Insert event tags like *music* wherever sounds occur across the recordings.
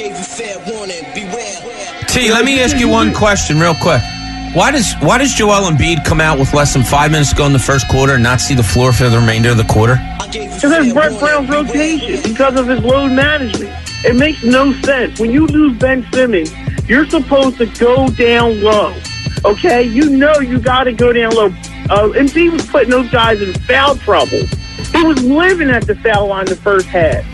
gave you fair warning. Beware. T, let me ask you one question real quick. Why does why does Joel Embiid come out with less than five minutes to go in the first quarter and not see the floor for the remainder of the quarter? Because that's Brett Brown's rotation, because of his load management. It makes no sense. When you lose Ben Simmons, you're supposed to go down low. Okay? You know you got to go down low. Uh, Embiid was putting those guys in foul trouble. He was living at the foul line the first half.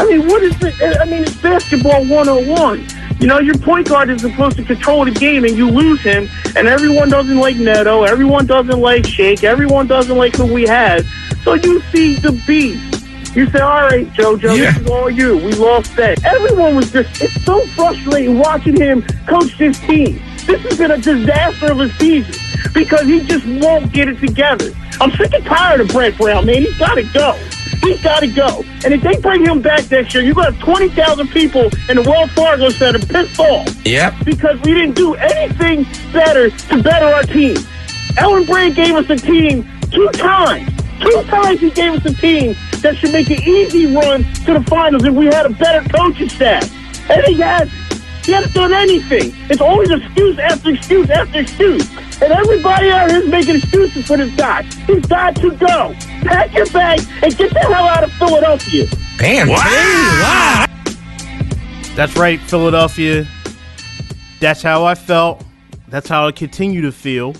I mean, what is it? I mean, it's basketball 101. You know, your point guard is supposed to control the game, and you lose him, and everyone doesn't like Neto, everyone doesn't like Shake, everyone doesn't like who we had. So you see the beast. You say, all right, JoJo, Yeah. this is all you. We lost that. Everyone was just, it's so frustrating watching him coach this team. This has been a disaster of a season because he just won't get it together. I'm sick and tired of Brett Brown, man. He's got to go. He's got to go. And if they bring him back next year, you're going to have 20,000 people in the Wells Fargo Center pissed off Yep. because we didn't do anything better to better our team. Elton Brand gave us a team two times. Two times he gave us a team that should make an easy run to the finals if we had a better coaching staff. And he hasn't. He hasn't done anything. It's always excuse after excuse after excuse. And everybody out here is making excuses for this guy. He's got to go. Pack your bags and get the hell out of Philadelphia. Bam. T. Wow. That's right, Philadelphia. That's how I felt. That's how I continue to feel.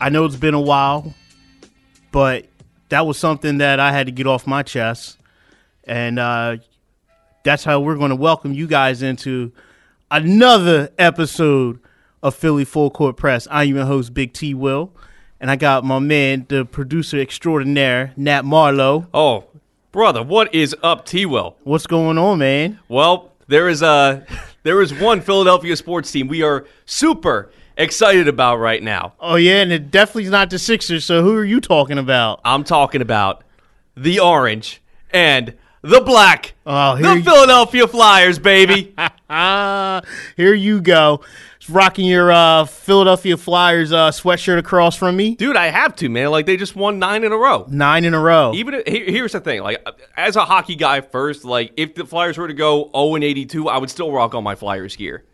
I know it's been a while, but that was something that I had to get off my chest. And uh, that's how we're going to welcome you guys into another episode of Philly Full Court Press. I'm your host, Big T Will. And I got my man, the producer extraordinaire, Nat Marlowe. Oh, brother, what is up, T Will? What's going on, man? Well, there is a *laughs* there is one Philadelphia sports team we are super excited about right now. Oh yeah, and it definitely is not the Sixers. So who are you talking about? I'm talking about the orange and the black. Oh, here the you- Philadelphia Flyers, baby. Ah, *laughs* here you go, rocking your uh, Philadelphia Flyers uh, sweatshirt across from me. Dude, I have to, man. Like they just won 9 in a row. Nine in a row. Even if- here- here's the thing, like as a hockey guy first, like if the Flyers were to go 0 and 82, I would still rock on my Flyers gear.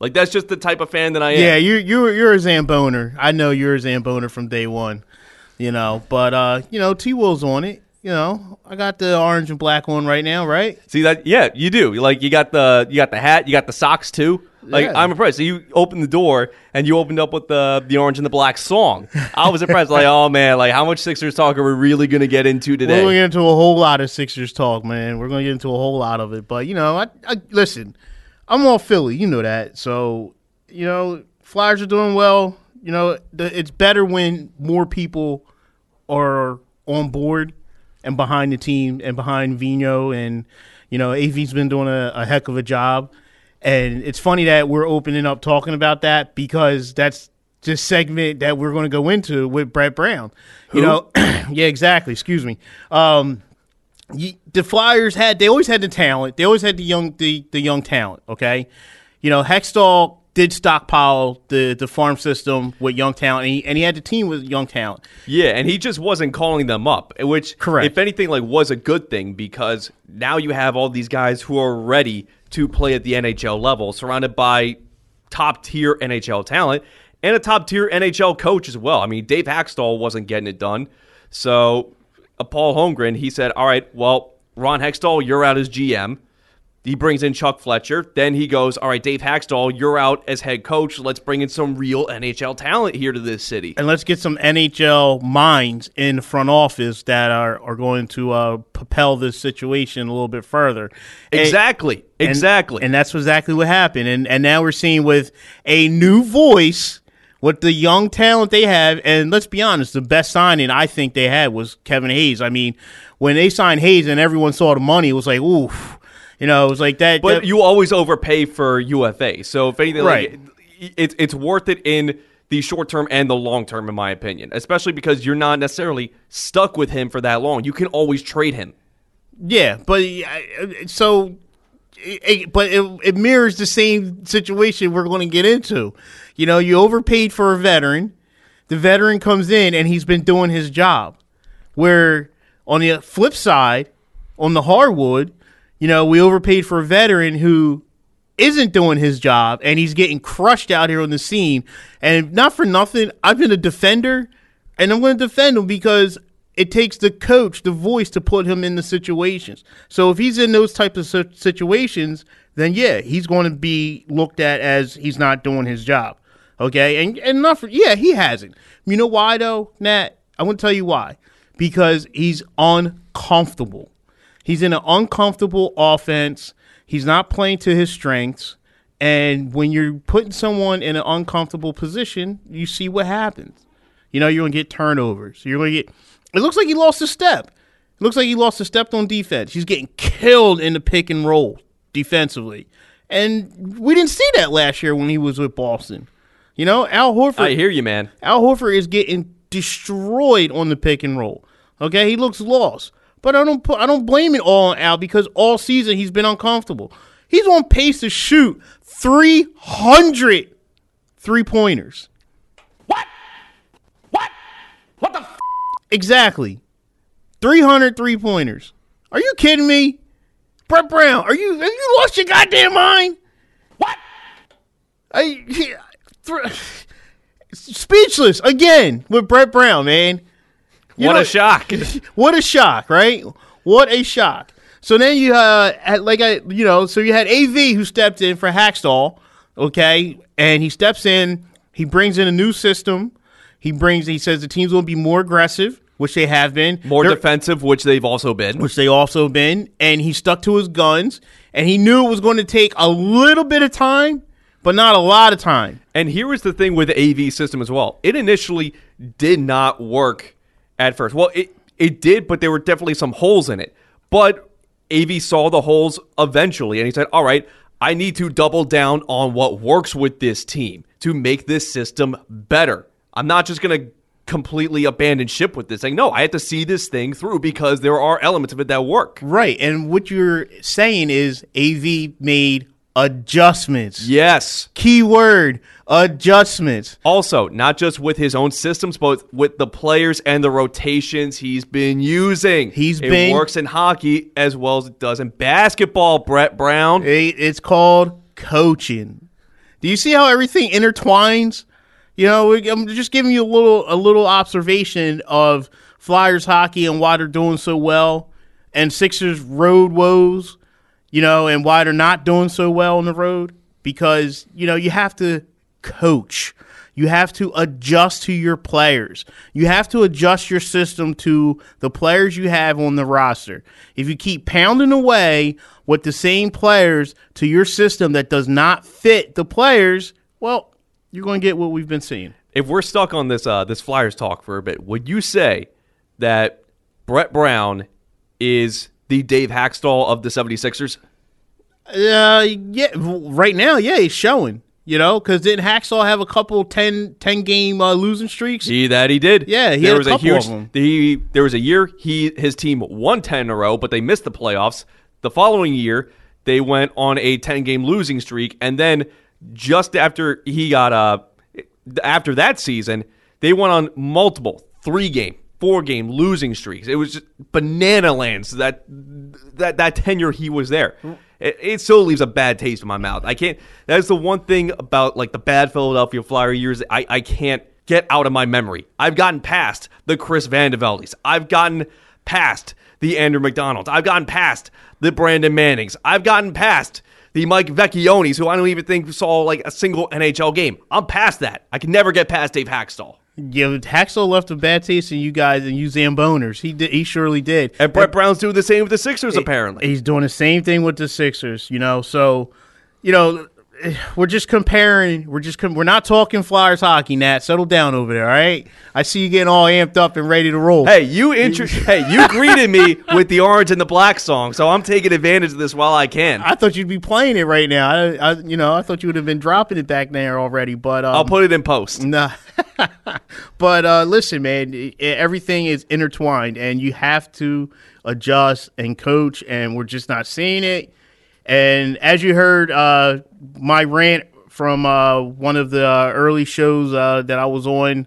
Like that's just the type of fan that I am. yeah, you you you're a Zamboner. I know you're a Zamboner from day one. You know, but uh, you know, T Will's on it. You know, I got the orange and black one right now, right? See that? Yeah, you do. Like you got the you got the hat, you got the socks too. Like Yeah. I'm impressed. So you opened the door and you opened up with the the orange and the black song. I was impressed. like oh man, like how much Sixers talk are we really gonna get into today? We're gonna get into a whole lot of Sixers talk, man. We're going to get into a whole lot of it. But, you know, I, I listen, I'm all Philly. You know that. So, you know, Flyers are doing well. You know, the, it's better when more people are on board and behind the team and behind Vino. And, you know, AV's been doing a, a heck of a job. And it's funny that we're opening up talking about that because that's this segment that we're going to go into with Brett Brown. You know, *clears throat* yeah, exactly. Excuse me. Um, you, the Flyers had they always had the talent. They always had the young the, the young talent. Okay, you know Hextall did stockpile the the farm system with young talent, and he, and he had the team with young talent. Yeah, and he just wasn't calling them up, which Correct. if anything, like was a good thing because now you have all these guys who are ready to play at the NHL level, surrounded by top tier NHL talent and a top tier NHL coach as well. I mean, Dave Hakstol wasn't getting it done, so uh, Paul Holmgren he said, "All right, well, Ron Hextall, you're out as GM." He brings in Chuck Fletcher. Then he goes, All right, Dave Hakstol, you're out as head coach. Let's bring in some real NHL talent here to this city. And let's get some NHL minds in the front office that are, are going to uh, propel this situation a little bit further. And- Exactly. And- Exactly. And, that's exactly what happened. And and now we're seeing with a new voice, with the young talent they have, and let's be honest, the best signing I think they had was Kevin Hayes. I mean, when they signed Hayes and everyone saw the money, it was like, oof. You know, it was like that. But that- you always overpay for UFA. So if anything, Right. like, it's it's worth it in the short term and the long term, in my opinion. Especially because you're not necessarily stuck with him for that long. You can always trade him. Yeah, but uh, so, it, but it, it mirrors the same situation we're going to get into. You know, you overpaid for a veteran. The veteran comes in and he's been doing his job. Where on the flip side, on the hardwood, you know, we overpaid for a veteran who isn't doing his job and he's getting crushed out here on the scene. And not for nothing, I've been a defender and I'm going to defend him because it takes the coach, the voice, to put him in the situations. So if he's in those types of situations, then yeah, he's going to be looked at as he's not doing his job. Okay, and and not for yeah, he hasn't. You know why though, Nat? I'm going to tell you why. Because he's uncomfortable. He's in an uncomfortable offense. He's not playing to his strengths. And when you're putting someone in an uncomfortable position, you see what happens. You know, you're going to get turnovers. You're going to get. It looks like he lost a step. It looks like he lost a step on defense. He's getting killed in the pick and roll defensively. And we didn't see that last year when he was with Boston. You know, Al Horford. I hear you, man. Al Horford is getting destroyed on the pick and roll. Okay, he looks lost. But I don't put, I don't blame it all on Al because all season he's been uncomfortable. He's on pace to shoot 300 three pointers. What? What? What the? F- Exactly. 300 three pointers. Are you kidding me? Brett Brown, are you have you lost your goddamn mind? what? I, he- thr- *laughs* speechless again with Brett Brown, man. You What know- a shock! *laughs* What a shock, right? What a shock. So then you uh had like I you know, so you had AV who stepped in for Hakstol, okay? And he steps in, he brings in a new system. He brings he says the teams will be more aggressive, which they have been. More They're- defensive, which they've also been. which they also been, and he stuck to his guns, and he knew it was going to take a little bit of time, but not a lot of time. And here is the thing with the AV system as well. It initially did not work at first. Well, it it did, but there were definitely some holes in it. But AV saw the holes eventually, and he said, "All right, I need to double down on what works with this team to make this system better. I'm not just going to." completely abandon ship with this thing. No, I have to see this thing through because there are elements of it that work. Right, and what you're saying is AV made adjustments. Yes. Keyword adjustments. Also, not just with his own systems, but with the players and the rotations he's been using. He's it been- works in hockey as well as it does in basketball. Brett Brown. It's called coaching. Do you see how everything intertwines? You know, I'm just giving you a little a little observation of Flyers hockey and why they're doing so well, and Sixers road woes. You know, and why they're not doing so well on the road because you know you have to coach. You have to adjust to your players. You have to adjust your system to the players you have on the roster. If you keep pounding away with the same players to your system that does not fit the players, well, you're going to get what we've been seeing. If we're stuck on this uh, this Flyers talk for a bit, would you say that Brett Brown is the Dave Hakstol of the 76ers? Uh, yeah, right now, yeah, he's showing. You know, because didn't Hacksaw have a couple 10, 10 game uh, losing streaks? See that he did. Yeah, he there had a was couple huge. He there was a year he his team won ten in a row, but they missed the playoffs. The following year, they went on a ten game losing streak, and then just after he got uh after that season, they went on multiple three game, four game losing streaks. It was just banana lands that that that tenure he was there. It, it still leaves a bad taste in my mouth. I can't. That's the one thing about like the bad Philadelphia Flyer years. I I can't get out of my memory. I've gotten past the Chris Vandeveldes. I've gotten past the Andrew MacDonald's. I've gotten past the Brandon Mannings. I've gotten past the Mike Vecchiones, who I don't even think saw like a single NHL game. I'm past that. I can never get past Dave Hakstol. Yeah, Hacksaw left a bad taste in you guys and you Zamboners. He did. He surely did. And Brett Brown's doing the same with the Sixers, apparently. He's doing the same thing with the Sixers, you know. So, you know, *sighs* we're just comparing. We're just com- we're not talking Flyers hockey, Nat. Settle down over there, all right? I see you getting all amped up and ready to roll. Hey, you intro- *laughs* hey, you greeted me with the orange and the black song, so I'm taking advantage of this while I can. I thought you'd be playing it right now. I, I you know, I thought you would have been dropping it back there already, but um, I'll put it in post. *laughs* Nah. *laughs* but uh, listen, man, everything is intertwined, and you have to adjust and coach, and we're just not seeing it. And as you heard, uh, my rant from uh, one of the uh, early shows uh, that I was on,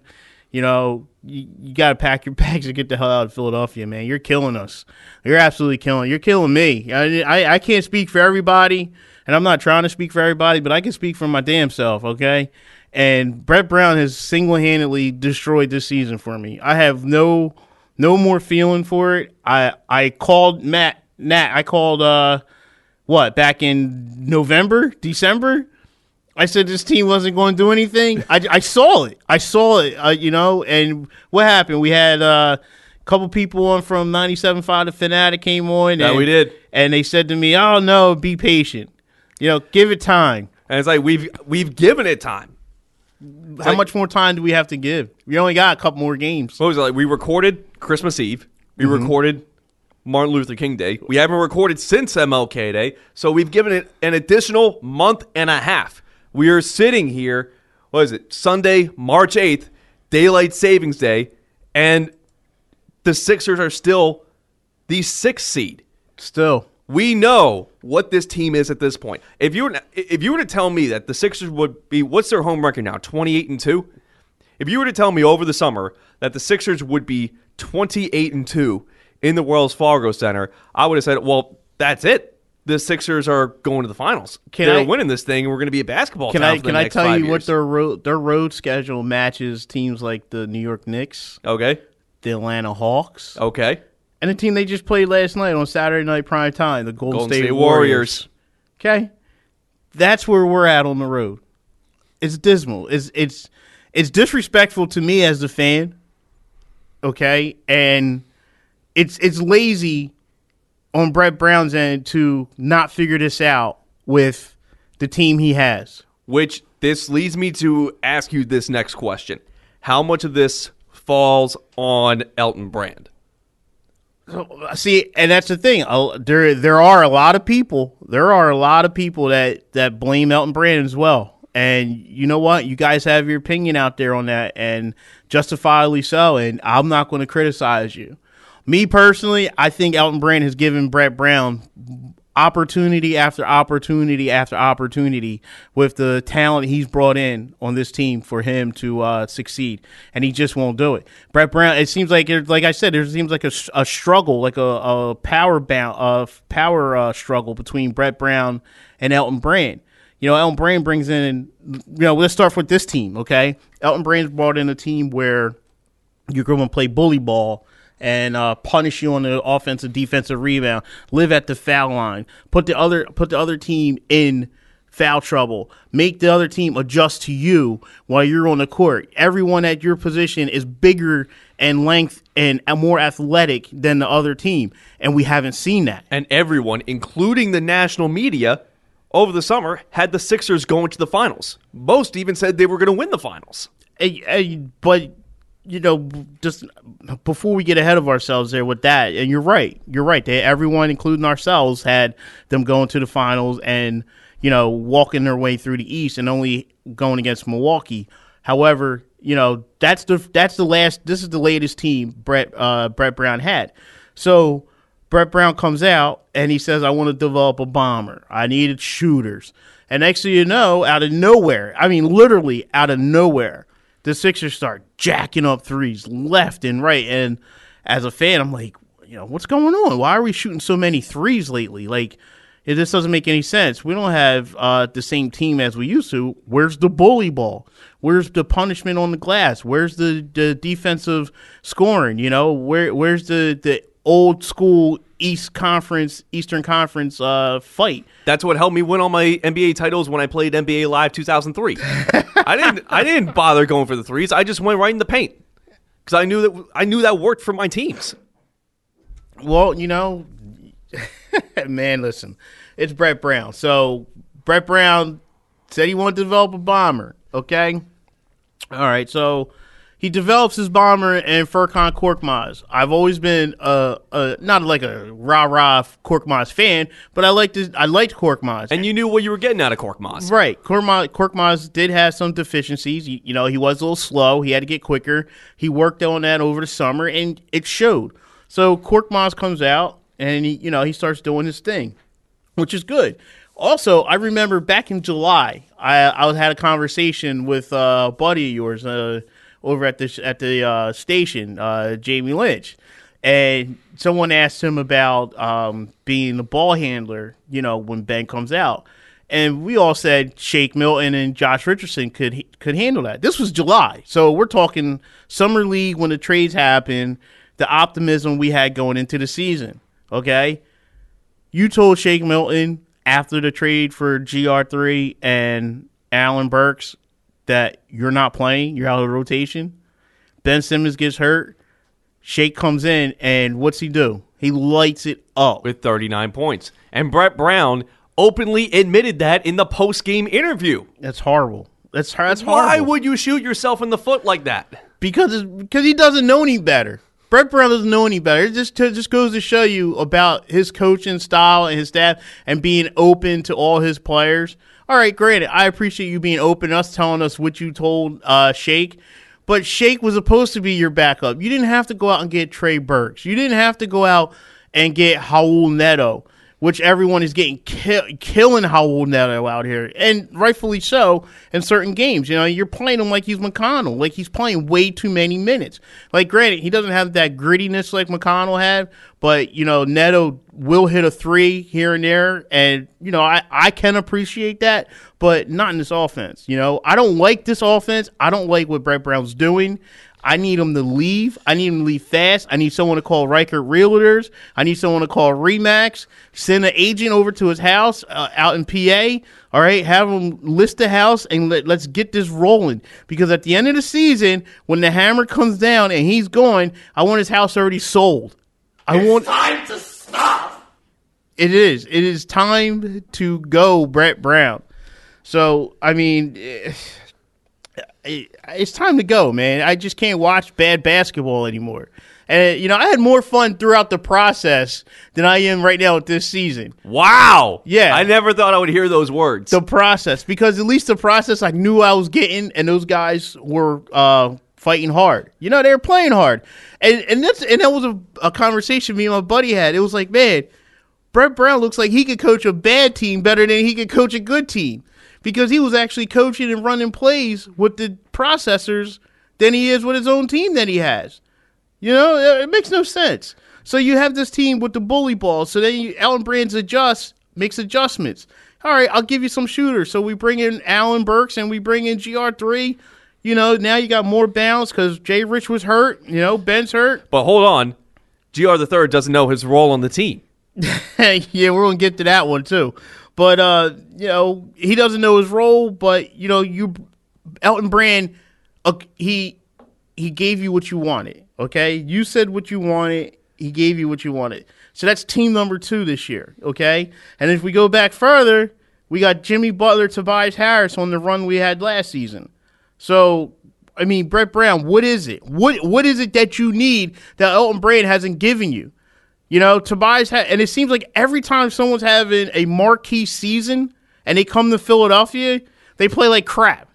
you know, you, you got to pack your *laughs* bags and get the hell out of Philadelphia, man. You're killing us. You're absolutely killing. You're killing me. I, I, I can't speak for everybody, and I'm not trying to speak for everybody, but I can speak for my damn self, okay? And Brett Brown has single handedly destroyed this season for me. I have no no more feeling for it. I I called Matt Nat. I called uh what back in November, December. I said this team wasn't going to do anything. I, I saw it. I saw it. Uh, you know, and what happened? We had uh, a couple people on from 97.5 The Fanatic came on. Yeah, and, we did. And they said to me, "Oh no, be patient. You know, give it time. And it's like we've we've given it time. How like- much more time do we have to give? We only got a couple more games. What was it like? We recorded Christmas Eve. We Mm-hmm. recorded Martin Luther King Day. We haven't recorded since MLK Day, so we've given it an additional month and a half. We are sitting here. What is it? Sunday, March eighth, daylight savings day, and the Sixers are still the sixth seed. Still, We know what this team is at this point. If you were if you were to tell me that the Sixers would be what's their home record now, 28 and 2? If you were to tell me over the summer that the Sixers would be 28 and 2 in the Wells Fargo Center, I would have said, "Well, that's it. The Sixers are going to the finals. Can They're I- winning this thing and we're going to be a basketball can I can I tell you what their road their road schedule matches teams like the New York Knicks, Okay. the Atlanta Hawks, Okay. and the team they just played last night on Saturday Night Prime Time, the Golden, Golden State, State Warriors. Warriors. Okay, that's where we're at on the road. It's dismal. It's it's it's disrespectful to me as the fan. Okay, and it's it's lazy on Brett Brown's end to not figure this out with the team he has. Which this leads me to ask you this next question. How much of this falls on Elton Brand? See, and that's the thing. There, there are a lot of people. There are a lot of people that that blame Elton Brand as well. And you know what? You guys have your opinion out there on that, and justifiably so. And I'm not going to criticize you. Me personally, I think Elton Brand has given Brett Brown opportunity after opportunity after opportunity with the talent he's brought in on this team for him to uh, succeed, and he just won't do it. Brett Brown, it seems like, like I said, there seems like a, a struggle, like a, a power bound, uh, power uh, struggle between Brett Brown and Elton Brand. You know, Elton Brand brings in, you know, let's start with this team, okay? Elton Brand's brought in a team where you're going to play bully ball and uh, punish you on the offensive defensive rebound, live at the foul line, put the other put the other team in foul trouble, make the other team adjust to you while you're on the court. Everyone at your position is bigger and length and more athletic than the other team, and we haven't seen that. and everyone, including the national media, over the summer had the Sixers going to the finals. Most even said they were going to win the finals. Eh, eh, but you know, just before we get ahead of ourselves there with that, and you're right, you're right. They, everyone, including ourselves, had them going to the finals and you know walking their way through the East and only going against Milwaukee. However, you know that's the that's the last. This is the latest team Brett uh, Brett Brown had. So Brett Brown comes out and he says, I want to develop a bomber. I needed shooters. And next thing you know, out of nowhere, I mean, literally out of nowhere, the Sixers start jacking up threes left and right. And as a fan, I'm like, you know, what's going on? Why are we shooting so many threes lately? Like, just doesn't make any sense. We don't have uh, the same team as we used to. Where's the bully ball? Where's the punishment on the glass? Where's the, the defensive scoring? You know, where where's the, the old school East Conference, Eastern Conference uh, fight? That's what helped me win all my NBA titles when I played NBA Live 2003. I didn't I didn't bother going for the threes. I just went right in the paint because I knew that I knew that worked for my teams. Well, you know, *laughs* man, listen, it's Brett Brown. So Brett Brown said he wanted to develop a bomber. Okay, all right. So he develops his bomber and Furkan Korkmaz. I've always been a, a not like a rah rah Korkmaz fan, but I liked this, I liked Korkmaz. And you knew what you were getting out of Korkmaz. Right. Korkmaz, Korkmaz did have some deficiencies. You, you know, he was a little slow. He had to get quicker. He worked on that over the summer, and it showed. So Korkmaz comes out, and he, you know, he starts doing his thing, which is good. Also, I remember back in July, I, I had a conversation with uh, a buddy of yours, uh, over at the at the uh, station, uh, Jamie Lynch, and someone asked him about um, being the ball handler. You know, when Ben comes out, and we all said Shake Milton and Josh Richardson could could handle that. This was July, so we're talking summer league when the trades happened. The optimism we had going into the season. Okay, you told Shake Milton after the trade for GR3 and Alec Burks that you're not playing, you're out of rotation. Ben Simmons gets hurt. Shake comes in, and what's he do? He lights it up. with 39 points. And Brett Brown openly admitted that in the post game interview. That's horrible. That's that's horrible. Why would you shoot yourself in the foot like that? because it's, because he doesn't know any better. Brett Brown doesn't know any better. It just it just goes to show you about his coaching style and his staff and being open to all his players. All right, granted, I appreciate you being open, us telling us what you told uh, Shake, but Shake was supposed to be your backup. You didn't have to go out and get Trey Burks. You didn't have to go out and get Raul Neto, which everyone is getting ki- killing Raul Neto out here, and rightfully so in certain games. You know, you're playing him like he's McConnell, like he's playing way too many minutes. Like, granted, he doesn't have that grittiness like McConnell had, but you know, Neto will hit a three here and there, and you know, I I can appreciate that, but not in this offense. You know, I don't like this offense. I don't like what Brett Brown's doing. I need him to leave. I need him to leave fast. I need someone to call Riker Realtors. I need someone to call Remax. Send an agent over to his house uh, out in PA. All right, have him list the house and let, let's get this rolling. Because at the end of the season, when the hammer comes down and he's going, I want his house already sold. I want Time to stop. it is. It is time to go, Brett Brown. So, I mean, eh, it- it's time to go, man. I just can't watch bad basketball anymore. And, you know, I had more fun throughout the process than I am right now with this season. Wow. Yeah. I never thought I would hear those words. The process, because at least the process I knew I was getting, and those guys were uh, fighting hard. You know, they were playing hard. And and that's and that was a, a conversation me and my buddy had. It was like, man, Brett Brown looks like he could coach a bad team better than he could coach a good team because he was actually coaching and running plays with the processors than he is with his own team that he has. You know, it makes no sense. So you have this team with the bully ball. So then you, Elton Brands adjusts, makes adjustments. All right, I'll give you some shooters. So we bring in Alec Burks and we bring in GR3. You know, now you got more balance because Jay Rich was hurt. You know, Ben's hurt. but hold on. GR the third doesn't know his role on the team. *laughs* yeah, we're gonna get to that one too. But uh, you know, he doesn't know his role. But you know, you Elton Brand, uh, he he gave you what you wanted. Okay, you said what you wanted. He gave you what you wanted. So that's team number two this year. Okay, and if we go back further, we got Jimmy Butler, Tobias Harris on the run we had last season. So, I mean, Brett Brown, what is it? What what is it that you need that Elton Brand hasn't given you? You know, Tobias ha- and it seems like every time someone's having a marquee season and they come to Philadelphia, they play like crap.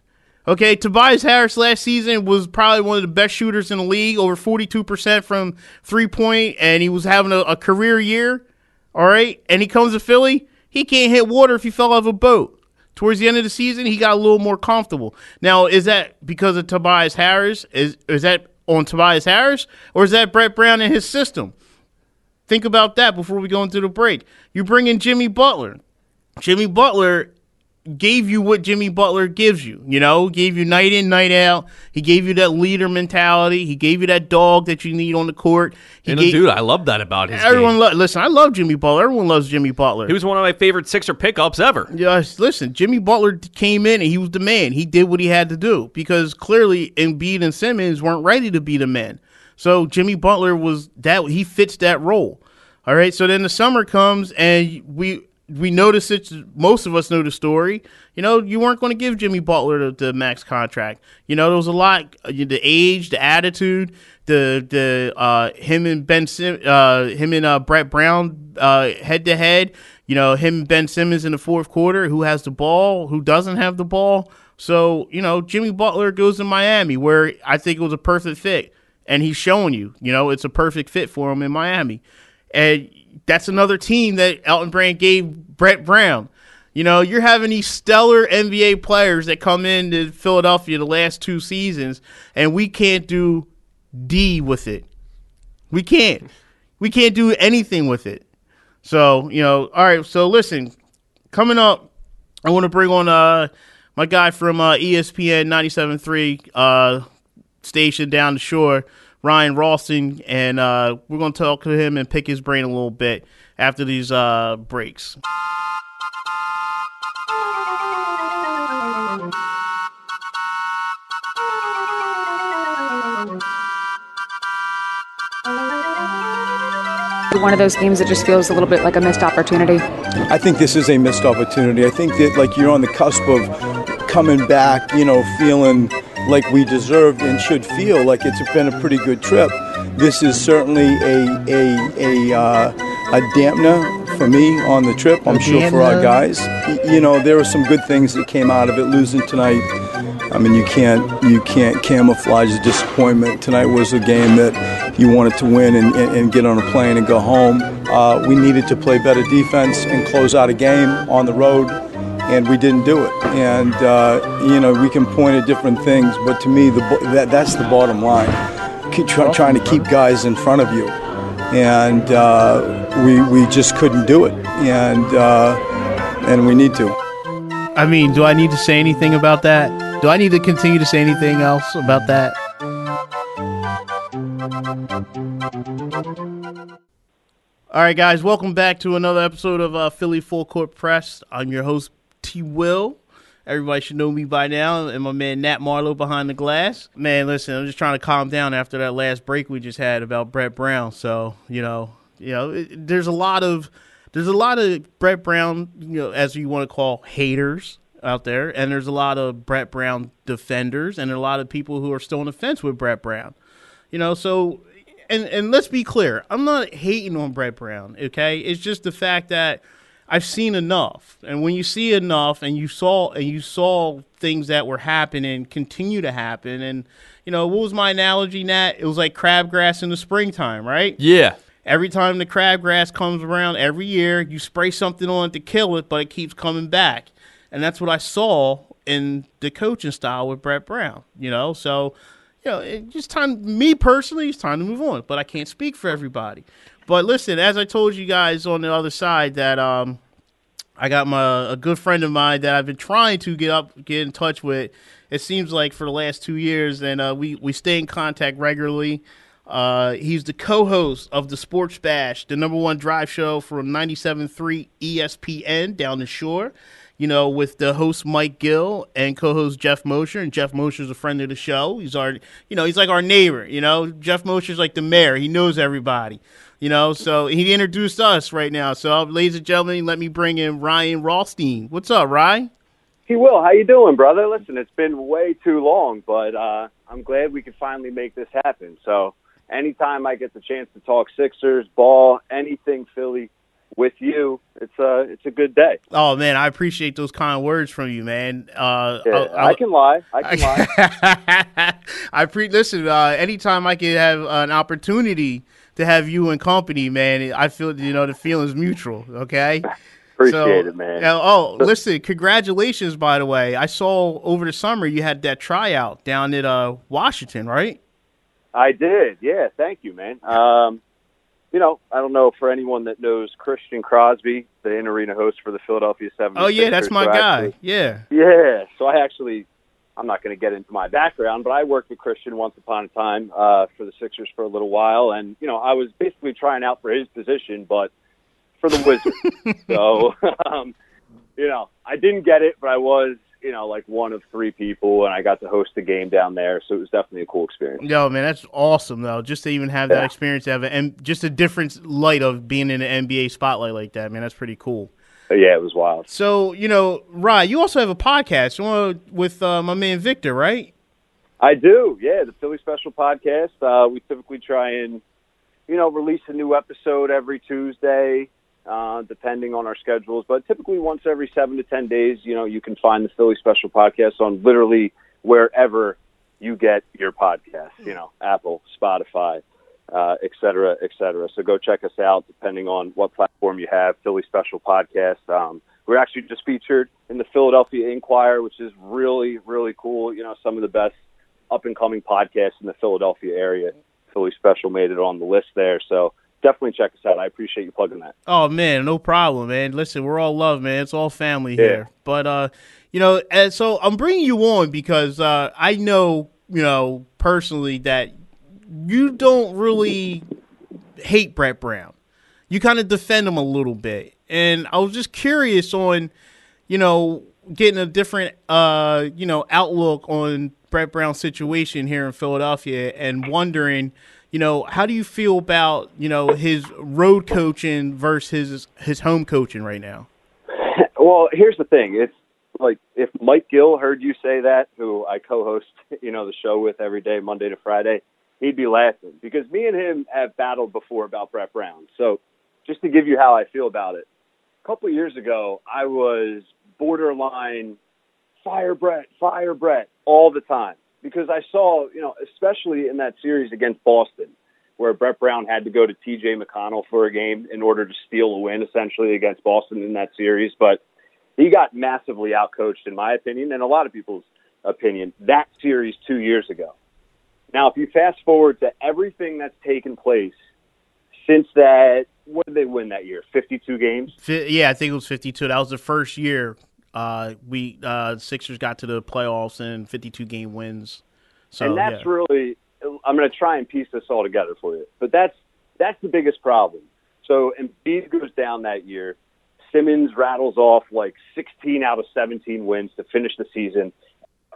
Okay, Tobias Harris last season was probably one of the best shooters in the league, over 42% from three point, and he was having a, a career year. All right, and he comes to Philly, he can't hit water if he fell off a boat. Towards the end of the season, he got a little more comfortable. Now, is that because of Tobias Harris? Is is that on Tobias Harris, or is that Brett Brown and his system? Think about that before we go into the break. You bring in Jimmy Butler. Jimmy Butler gave you what Jimmy Butler gives you. You know, gave you night in, night out. He gave you that leader mentality. He gave you that dog that you need on the court. He And gave, dude, I love that about his everyone game. lo- listen. I love Jimmy Butler. Everyone loves Jimmy Butler. He was one of my favorite Sixer pickups ever. Yes, listen, Jimmy Butler came in and he was the man. He did what he had to do because clearly Embiid and Simmons weren't ready to be the men. So Jimmy Butler was that he fits that role. All right. So then the summer comes and we we notice it. Most of us know the story. You know, you weren't going to give Jimmy Butler the, the max contract. You know, there was a lot. uh, The age, the attitude, the the uh, him and Ben Sim, uh, him and uh, Brett Brown head to head. You know, him and Ben Simmons in the fourth quarter. Who has the ball? Who doesn't have the ball? So you know, Jimmy Butler goes to Miami, where I think it was a perfect fit, and he's showing you. You know, it's a perfect fit for him in Miami, and that's another team that Elton Brand gave Brett Brown. You know, you're having these stellar NBA players that come into Philadelphia the last two seasons, and we can't do D with it. We can't. We can't do anything with it. So, you know, all right. So, listen, coming up, I want to bring on uh, my guy from uh, ESPN 97.3 uh, station down the shore, Ryan Rothstein, and uh, we're going to talk to him and pick his brain a little bit after these uh, breaks. One of those games that just feels a little bit like a missed opportunity. I think this is a missed opportunity. I think that like you're on the cusp of coming back, you know, feeling like we deserved and should feel like it's been a pretty good trip. This is certainly a a a, uh, a dampener for me on the trip. I'm sure for our guys. You know, there were some good things that came out of it. Losing tonight, I mean, you can't you can't camouflage the disappointment. Tonight was a game that you wanted to win and, and, and get on a plane and go home. Uh, we needed to play better defense and close out a game on the road, and we didn't do it. And uh, you know, we can point at different things, but to me, the that, that's the bottom line. Keep try, trying to keep guys in front of you, and uh, we we just couldn't do it, and uh, and we need to. I mean, do I need to say anything about that? Do I need to continue to say anything else about that? All right, guys, welcome back to another episode of uh, Philly Full Court Press. I'm your host, T. Will. Everybody should know me by now, and my man Nat Marlowe behind the glass. Man, listen, I'm just trying to calm down after that last break we just had about Brett Brown. So, you know, you know, it, there's a lot of there's a lot of Brett Brown, you know, as you want to call haters out there, and there's a lot of Brett Brown defenders, and a lot of people who are still on the fence with Brett Brown. You know, so and and let's be clear, I'm not hating on Brett Brown. Okay, it's just the fact that I've seen enough, and when you see enough, and you saw and you saw things that were happening continue to happen, and you know what was my analogy, Nat? It was like crabgrass in the springtime, right? Yeah. Every time the crabgrass comes around every year, you spray something on it to kill it, but it keeps coming back. And that's what I saw in the coaching style with Brett Brown, you know? So, you know, it just time, me personally, it's time to move on, but I can't speak for everybody. But listen, as I told you guys on the other side, that, um, I got my a good friend of mine that I've been trying to get up get in touch with. It seems like for the last two years, and uh, we we stay in contact regularly. Uh, he's the co-host of the Sports Bash, the number one drive show from 97.3 ESPN down the shore. You know, with the host Mike Gill and co-host Jeff Mosher, and Jeff Mosher's a friend of the show. He's our, you know, he's like our neighbor. You know, Jeff Mosher's like the mayor. He knows everybody. You know, so he introduced us right now. So, ladies and gentlemen, let me bring in Ryan Rothstein. What's up, Ryan? He will. How you doing, brother? Listen, it's been way too long, but uh, I'm glad we could finally make this happen. So, anytime I get the chance to talk Sixers, ball, anything Philly with you, it's a it's a good day. Oh man, I appreciate those kind words from you, man. Uh, Yeah, I'll- I can lie. I can lie. *laughs* I pre listen. Uh, anytime I can have an opportunity to have you in company, man, I feel you know the feeling's mutual. Okay. Appreciate So- it, man. oh, listen, congratulations, by the way. I saw over the summer you had that tryout down at uh, Washington, right? I did. Yeah, thank you, man. Um, you know, I don't know for anyone that knows Christian Crosby, the in arena host for the Philadelphia 76ers. Oh yeah, that's my so guy. actually- Yeah. Yeah, so I actually, I'm not going to get into my background, but I worked with Christian once upon a time uh, for the Sixers for a little while, and you know, I was basically trying out for his position, but for the Wizards. *laughs* so, um, you know, I didn't get it, but I was, you know, like one of three people, and I got to host a game down there, so it was definitely a cool experience. Yo, man, that's awesome though. Just to even have that experience, have and just a different light of being in an NBA spotlight like that, man. That's pretty cool. But yeah, it was wild. So, you know, Ryan, you also have a podcast you with uh, my man Victor, right? I do, yeah. The Philly Special podcast. Uh, we typically try and, you know, release a new episode every Tuesday, uh, depending on our schedules. But typically once every seven to ten days, you know, you can find the Philly Special podcast on literally wherever you get your podcast. You know, Apple, Spotify, uh, et cetera, et cetera. So go check us out, depending on what platform you have. Philly Special podcast. Um, we're actually just featured in the Philadelphia Inquirer, which is really, really cool. You know, some of the best up and coming podcasts in the Philadelphia area. Philly Special made it on the list there. So definitely check us out. I appreciate you plugging that. Oh man, no problem, man. Listen, we're all love, man. It's all family Yeah. here. But uh, you know, and so I'm bringing you on because uh, I know, you know, personally that you don't really hate Brett Brown. You kind of defend him a little bit, and I was just curious on, you know, getting a different, uh, you know, outlook on Brett Brown's situation here in Philadelphia, and wondering, you know, how do you feel about, you know, his road coaching versus his, his home coaching right now? Well, here's the thing. It's like if Mike Gill heard you say that, who I co-host, you know, the show with every day, Monday to Friday, he'd be laughing because me and him have battled before about Brett Brown. So, just to give you how I feel about it, a couple years ago, I was borderline fire Brett, fire Brett all the time because I saw, you know, especially in that series against Boston, where Brett Brown had to go to TJ McConnell for a game in order to steal a win essentially against Boston in that series. But he got massively outcoached, in my opinion, and a lot of people's opinion, that series two years ago. Now, if you fast forward to everything that's taken place since that, what did they win that year? 52 games? Yeah, I think it was 52. That was the first year uh, we uh, Sixers got to the playoffs and 52 game wins. So and that's yeah. really I'm going to try and piece this all together for you. But that's that's the biggest problem. So Embiid goes down that year. Simmons rattles off like 16 out of 17 wins to finish the season.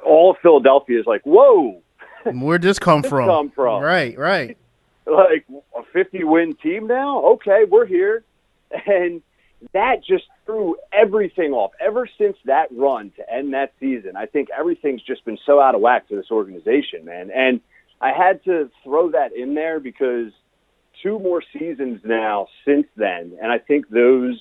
All of Philadelphia is like, "Whoa, *laughs* where'd this come this from? come from? Right, right. *laughs* like a 50 win team now? Okay, we're here." And that just threw everything off. Ever since that run to end that season, I think everything's just been so out of whack for this organization, man. And I had to throw that in there because two more seasons now since then, and I think those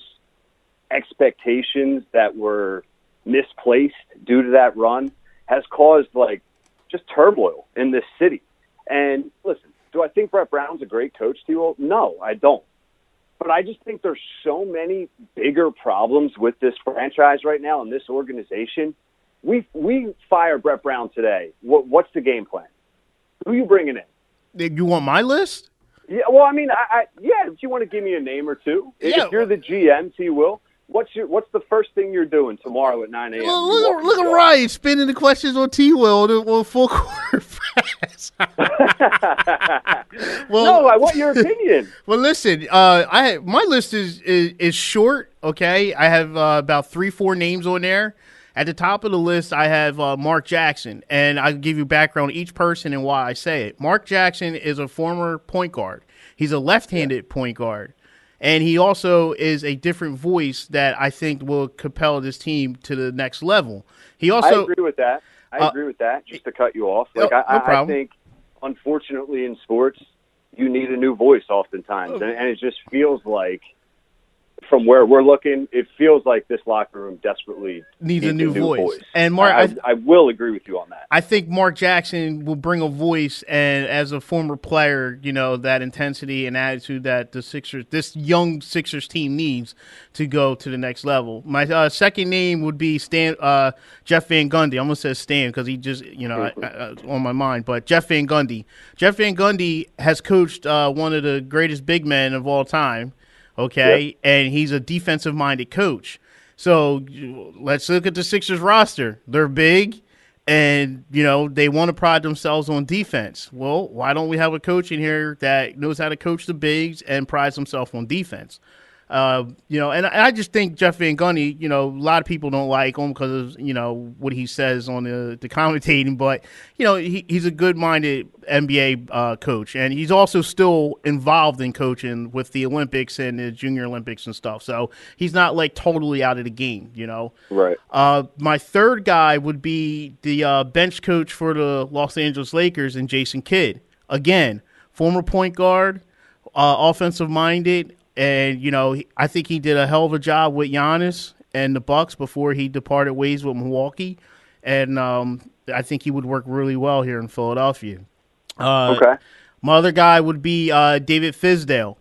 expectations that were misplaced due to that run has caused like just turmoil in this city. And listen, do I think Brett Brown's a great coach, T-Will? No, I don't. But I just think there's so many bigger problems with this franchise right now and this organization. We we fire Brett Brown today. What what's the game plan? Who you bringing in? You want my list? Yeah, well, I mean, I, I yeah. If you want to give me a name or two, Yeah. if you're the GM, T. Will, what's your what's the first thing you're doing tomorrow at 9 a.m.? Look, look, look at Ryan spinning the questions on T Will on full *laughs* quarter pass. *laughs* well, no, I want your opinion. *laughs* Well, listen, uh, I my list is, is is short. Okay, I have uh, about three, four names on there. At the top of the list, I have uh, Mark Jackson, and I'll give you background on each person and why I say it. Mark Jackson is a former point guard. He's a left-handed point guard, and he also is a different voice that I think will compel this team to the next level. He also I agree with that. I Uh, agree with that. Just to cut you off, No- like I, no I, I think, unfortunately, in sports, you need a new voice oftentimes, and, and it just feels like, from where we're looking, it feels like this locker room desperately Needs a new voice. voice. And Mark, I, I- I, I will agree with you on that. I think Mark Jackson will bring a voice, and as a former player, you know that intensity and attitude that the Sixers, this young Sixers team needs to go to the next level. My uh, second name would be Stan, uh, Jeff Van Gundy. I'm gonna say Stan because he just, you know, I, I, on my mind. But Jeff Van Gundy, Jeff Van Gundy has coached uh, one of the greatest big men of all time. Okay, and he's a defensive-minded coach. So let's look at the Sixers roster. They're big and you know they want to pride themselves on defense. Well, why don't we have a coach in here that knows how to coach the bigs and prides himself on defense? Uh, you know, and I just think Jeff Van Gundy. You know, a lot of people don't like him because of you know what he says on the, the *laughs* commentating, but you know he, he's a good-minded NBA uh, coach, and he's also still involved in coaching with the Olympics and the Junior Olympics and stuff. So he's not like totally out of the game. You know, Right. uh, my third guy would be the uh, bench coach for the Los Angeles Lakers and Jason Kidd. Again, former point guard, uh, offensive minded, and you know I think he did a hell of a job with Giannis and the Bucks before he departed ways with Milwaukee, and um, I think he would work really well here in Philadelphia. Uh, Okay. my other guy would be uh, David Fizdale.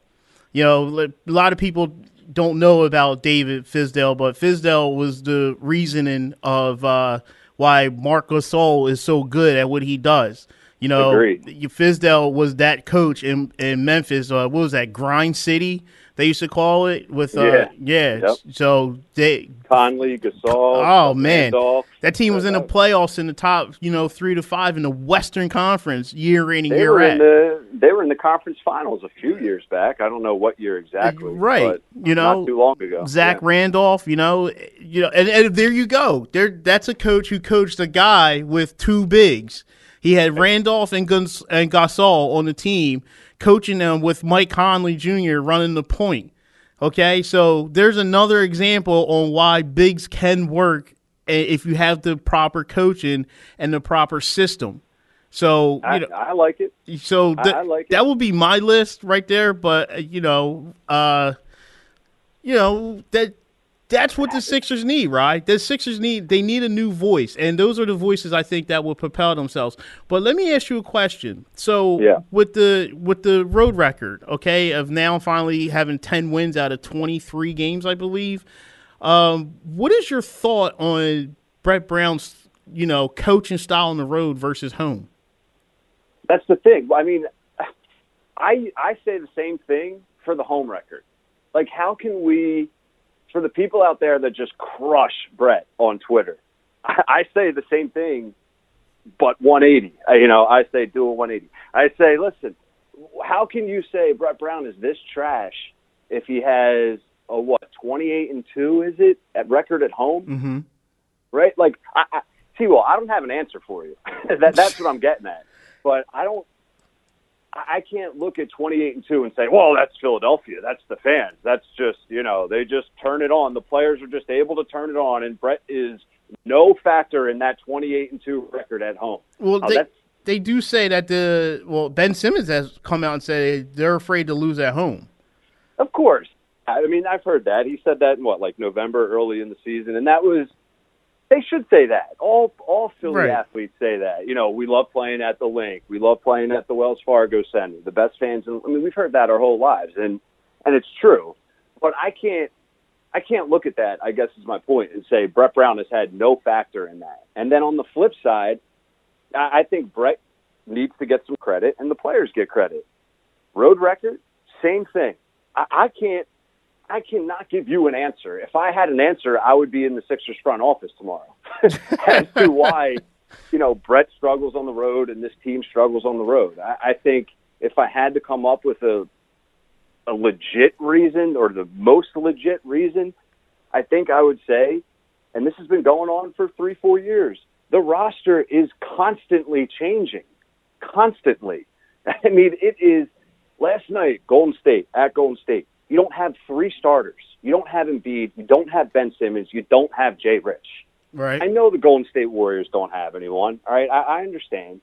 You know, a lot of people, don't know about David Fizdale, but Fizdale was the reasoning of uh, why Marc Gasol is so good at what he does. You know, Agreed. Fizdale was that coach in in Memphis. Uh, what was that? Grind City. They used to call it with uh, Yeah. yeah. Yep. So they Conley, Gasol. Oh man, Randolph. that team was in the Uh, playoffs in the top, you know, three to five in the Western Conference year in and They year were out. in the they were in the conference finals a few years back. I don't know what year exactly. Right. but You know, not too long ago. Zach Yeah. Randolph, you know, you know, and, and there you go. There, that's a coach who coached a guy with two bigs. He had Randolph and Guns and Gasol on the team, coaching them with Mike Conley Jr. running the point. Okay, so there's another example on why bigs can work if you have the proper coaching and the proper system. So I, know, I like it. so th- I like it. that would be my list right there. But uh, you know, uh, you know that that's what the Sixers need, right? The Sixers need they need a new voice, and those are the voices I think that will propel themselves. But let me ask you a question. So Yeah. with the with the road record, okay, of now finally having ten wins out of twenty three games, I believe. Um, what is your thought on Brett Brown's you know coaching style on the road versus home? That's the thing. I mean, I I say the same thing for the home record. Like, how can we, for the people out there that just crush Brett on Twitter, I, I say the same thing, but 180. Uh, You know, I say do a 180. I say, listen, how can you say Brett Brown is this trash if he has a what 28 and two? Is it at record at home? Mm-hmm. right? Like, I, I, see, well, I don't have an answer for you. *laughs* that, that's what I'm getting at. But I don't. I can't look at 28 and two and say, "Well, that's Philadelphia. That's the fans. That's just you know they just turn it on. The players are just able to turn it on." And Brett is no factor in that 28 and two record at home. Well, Oh, they, they do say that the well Ben Simmons has come out and said they're afraid to lose at home. Of course. I mean, I've heard that. He said that in what, like November, early in the season, and that was. They should say that. All all Philly Right. athletes say that. You know, we love playing at the Linc. We love playing at the Wells Fargo Center. The best fans. In, I mean, we've heard that our whole lives, and and it's true. But I can't. I can't look at that. I guess is my point, and say Brett Brown has had no factor in that. And then on the flip side, I, I think Brett needs to get I, I can't. I cannot give you an answer. If I had an answer, I would be in the Sixers front office tomorrow *laughs* as to *laughs* why, you know, Brett struggles on the road and this team struggles on the road. I, I think if I had to come up with a a legit reason or the most legit reason, I think I would say, and this has been going on for three, four years, the roster is constantly changing. Constantly. *laughs* I mean, it is last night, Golden State at Golden State. You don't have three starters. You don't have Embiid. You don't have Ben Simmons. You don't have Jay Rich. Right. I know the Golden State Warriors don't have anyone. All right, I, I understand.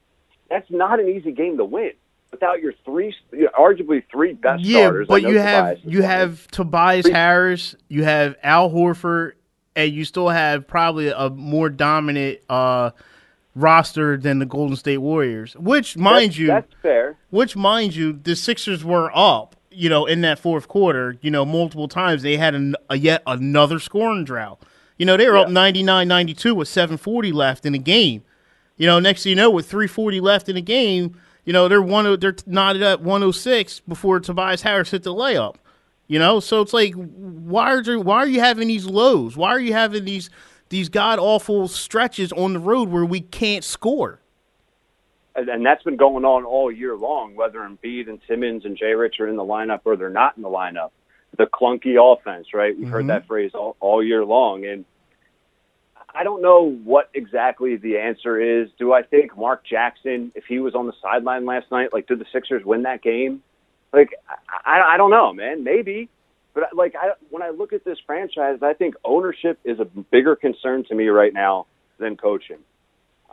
That's not an easy game to win without your three, you know, arguably three best yeah, starters. But you have Tobias you have Tobias Harris, you have Al Horford, and you still have probably a more dominant uh, roster than the Golden State Warriors. Which, mind That's- you, that's fair. which mind you, the Sixers were up. You know, in that fourth quarter, you know, multiple times they had an, a yet another scoring drought. You know, they were up Yeah. 99-92 with 740 left in the game. You know, next thing you know, with 340 left in the game, you know, they're one they're knotted at 106 before Tobias Harris hit the layup. You know, so it's like why are there, why are you having these lows? Why are you having these these god awful stretches on the road where we can't score? And, that's been going on all year long, whether Embiid and Simmons and Jay Rich are in the lineup or they're not in the lineup. The clunky offense, right? We've heard mm-hmm. that phrase all, all year long. And I don't know what exactly the answer is. Do I think Mark Jackson, if he was on the sideline last night, like, did the Sixers win that game? Like, I, I don't know, man. Maybe. But like, I, when I look at this franchise, I think ownership is a bigger concern to me right now than coaching.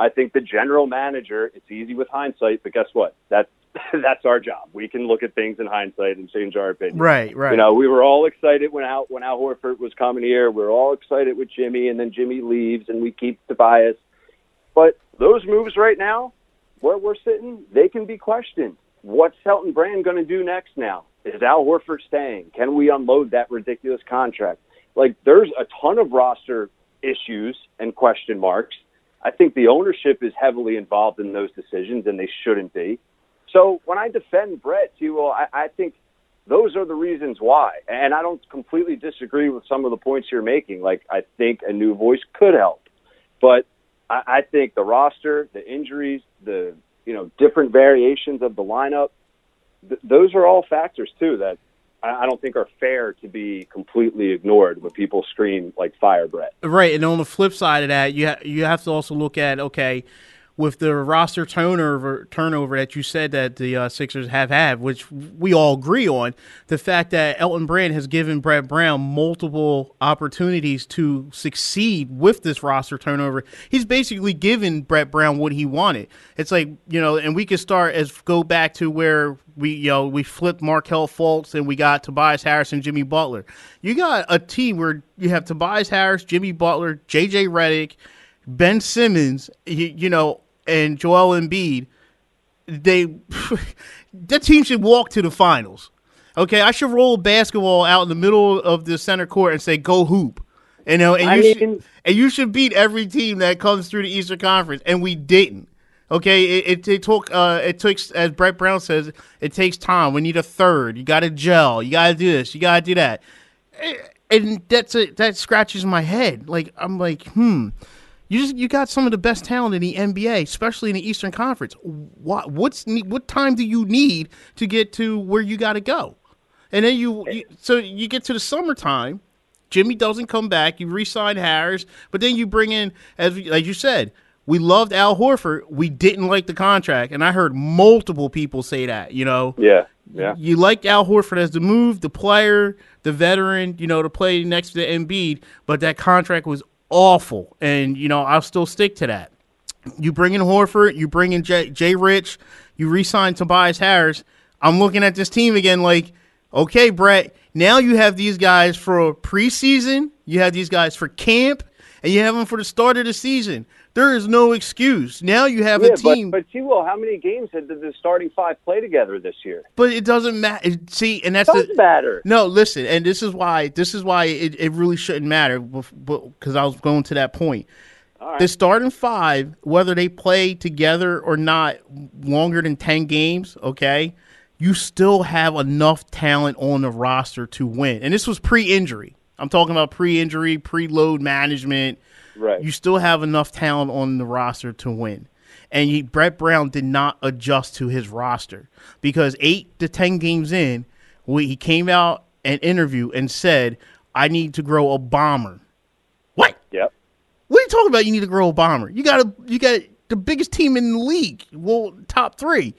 I think the general manager, it's easy with hindsight, but guess what? That's *laughs* that's our job. We can look at things in hindsight and change our opinion. Right, right. You know, we were all excited when Al when Al Horford was coming here. We are all excited with Jimmy, and then Jimmy leaves, and we keep Tobias. But those moves right now, where we're sitting, they can be questioned. what's Elton Brand going to do next now? Is Al Horford staying? Can we unload that ridiculous contract? Like, there's a ton of roster issues and question marks. I think the ownership is heavily involved in those decisions, and they shouldn't be. So when I defend Brett, you will, I, I think those are the reasons why. And I don't completely disagree with some of the points you're making. Like, I think a new voice could help. But I, I think the roster, the injuries, the you know different variations of the lineup, th- those are all factors too that I, don't think are fair to be completely ignored when people scream like fire Brett. Right, and on the flip side of that, you ha- you have to also look at okay, with the roster turnover turnover that you said that the uh, Sixers have had, which we all agree on, the fact that Elton Brand has given Brett Brown multiple opportunities to succeed with this roster turnover. He's basically given Brett Brown what he wanted. It's like you know, and we can start as go back to where we you know we flipped Markelle Fultz and we got Tobias Harris and Jimmy Butler. You got a team where you have Tobias Harris, Jimmy Butler, J.J. Redick. Ben Simmons, you, you know, and Joel Embiid, they *laughs* that team should walk to the finals. Okay, I should roll a basketball out in the middle of the center court and say go hoop. You know, and I you mean- should and you should beat every team that comes through the Eastern Conference, and we didn't. Okay, it, it, it took uh, it took as Brett Brown says, it takes time. We need a third. You got to gel. You got to do this. You got to do that. Eh, And that's a, that scratches my head. Like I'm like, hmm. You just you got some of the best talent in the NBA, especially in the Eastern Conference. What what's what time do you need to get to where you got to go? And then you, you so you get to the summertime. Jimmy doesn't come back. You re-sign Harris, but then you bring in as like you said, we loved Al Horford. We didn't like the contract, and I heard multiple people say that. You know, Yeah, yeah. you liked Al Horford as the move, the player, the veteran, you know, to play next to Embiid, but that contract was awful, and you know I'll still stick to that. You bring in Horford, you bring in Jay, Jay Rich, you re-sign Tobias Harris. I'm looking at this team again, like, okay, Brett. Now you have these guys for preseason, you have these guys for camp, and you have them for the start of the season. There is no excuse. Now you have Yeah, a team. but but T-Will, how many games did the starting five play together this year? But it doesn't matter. See, and that's Does the, matter. No, listen, and this is why this is why it, it really shouldn't matter. Because I was going to that point. The starting five, whether they play together or not, longer than ten games, okay, you still have enough talent on the roster to win. And this was pre-injury. I'm talking about pre-injury, pre-load management. Right. You still have enough talent on the roster to win. And he, Brett Brown did not adjust to his roster because eight to ten games in, we, he came out and interview and said, "I need to grow a bomber." What? Yep. What are you talking about? You need to grow a bomber. You got a, you got the biggest team in the league. Well, top three.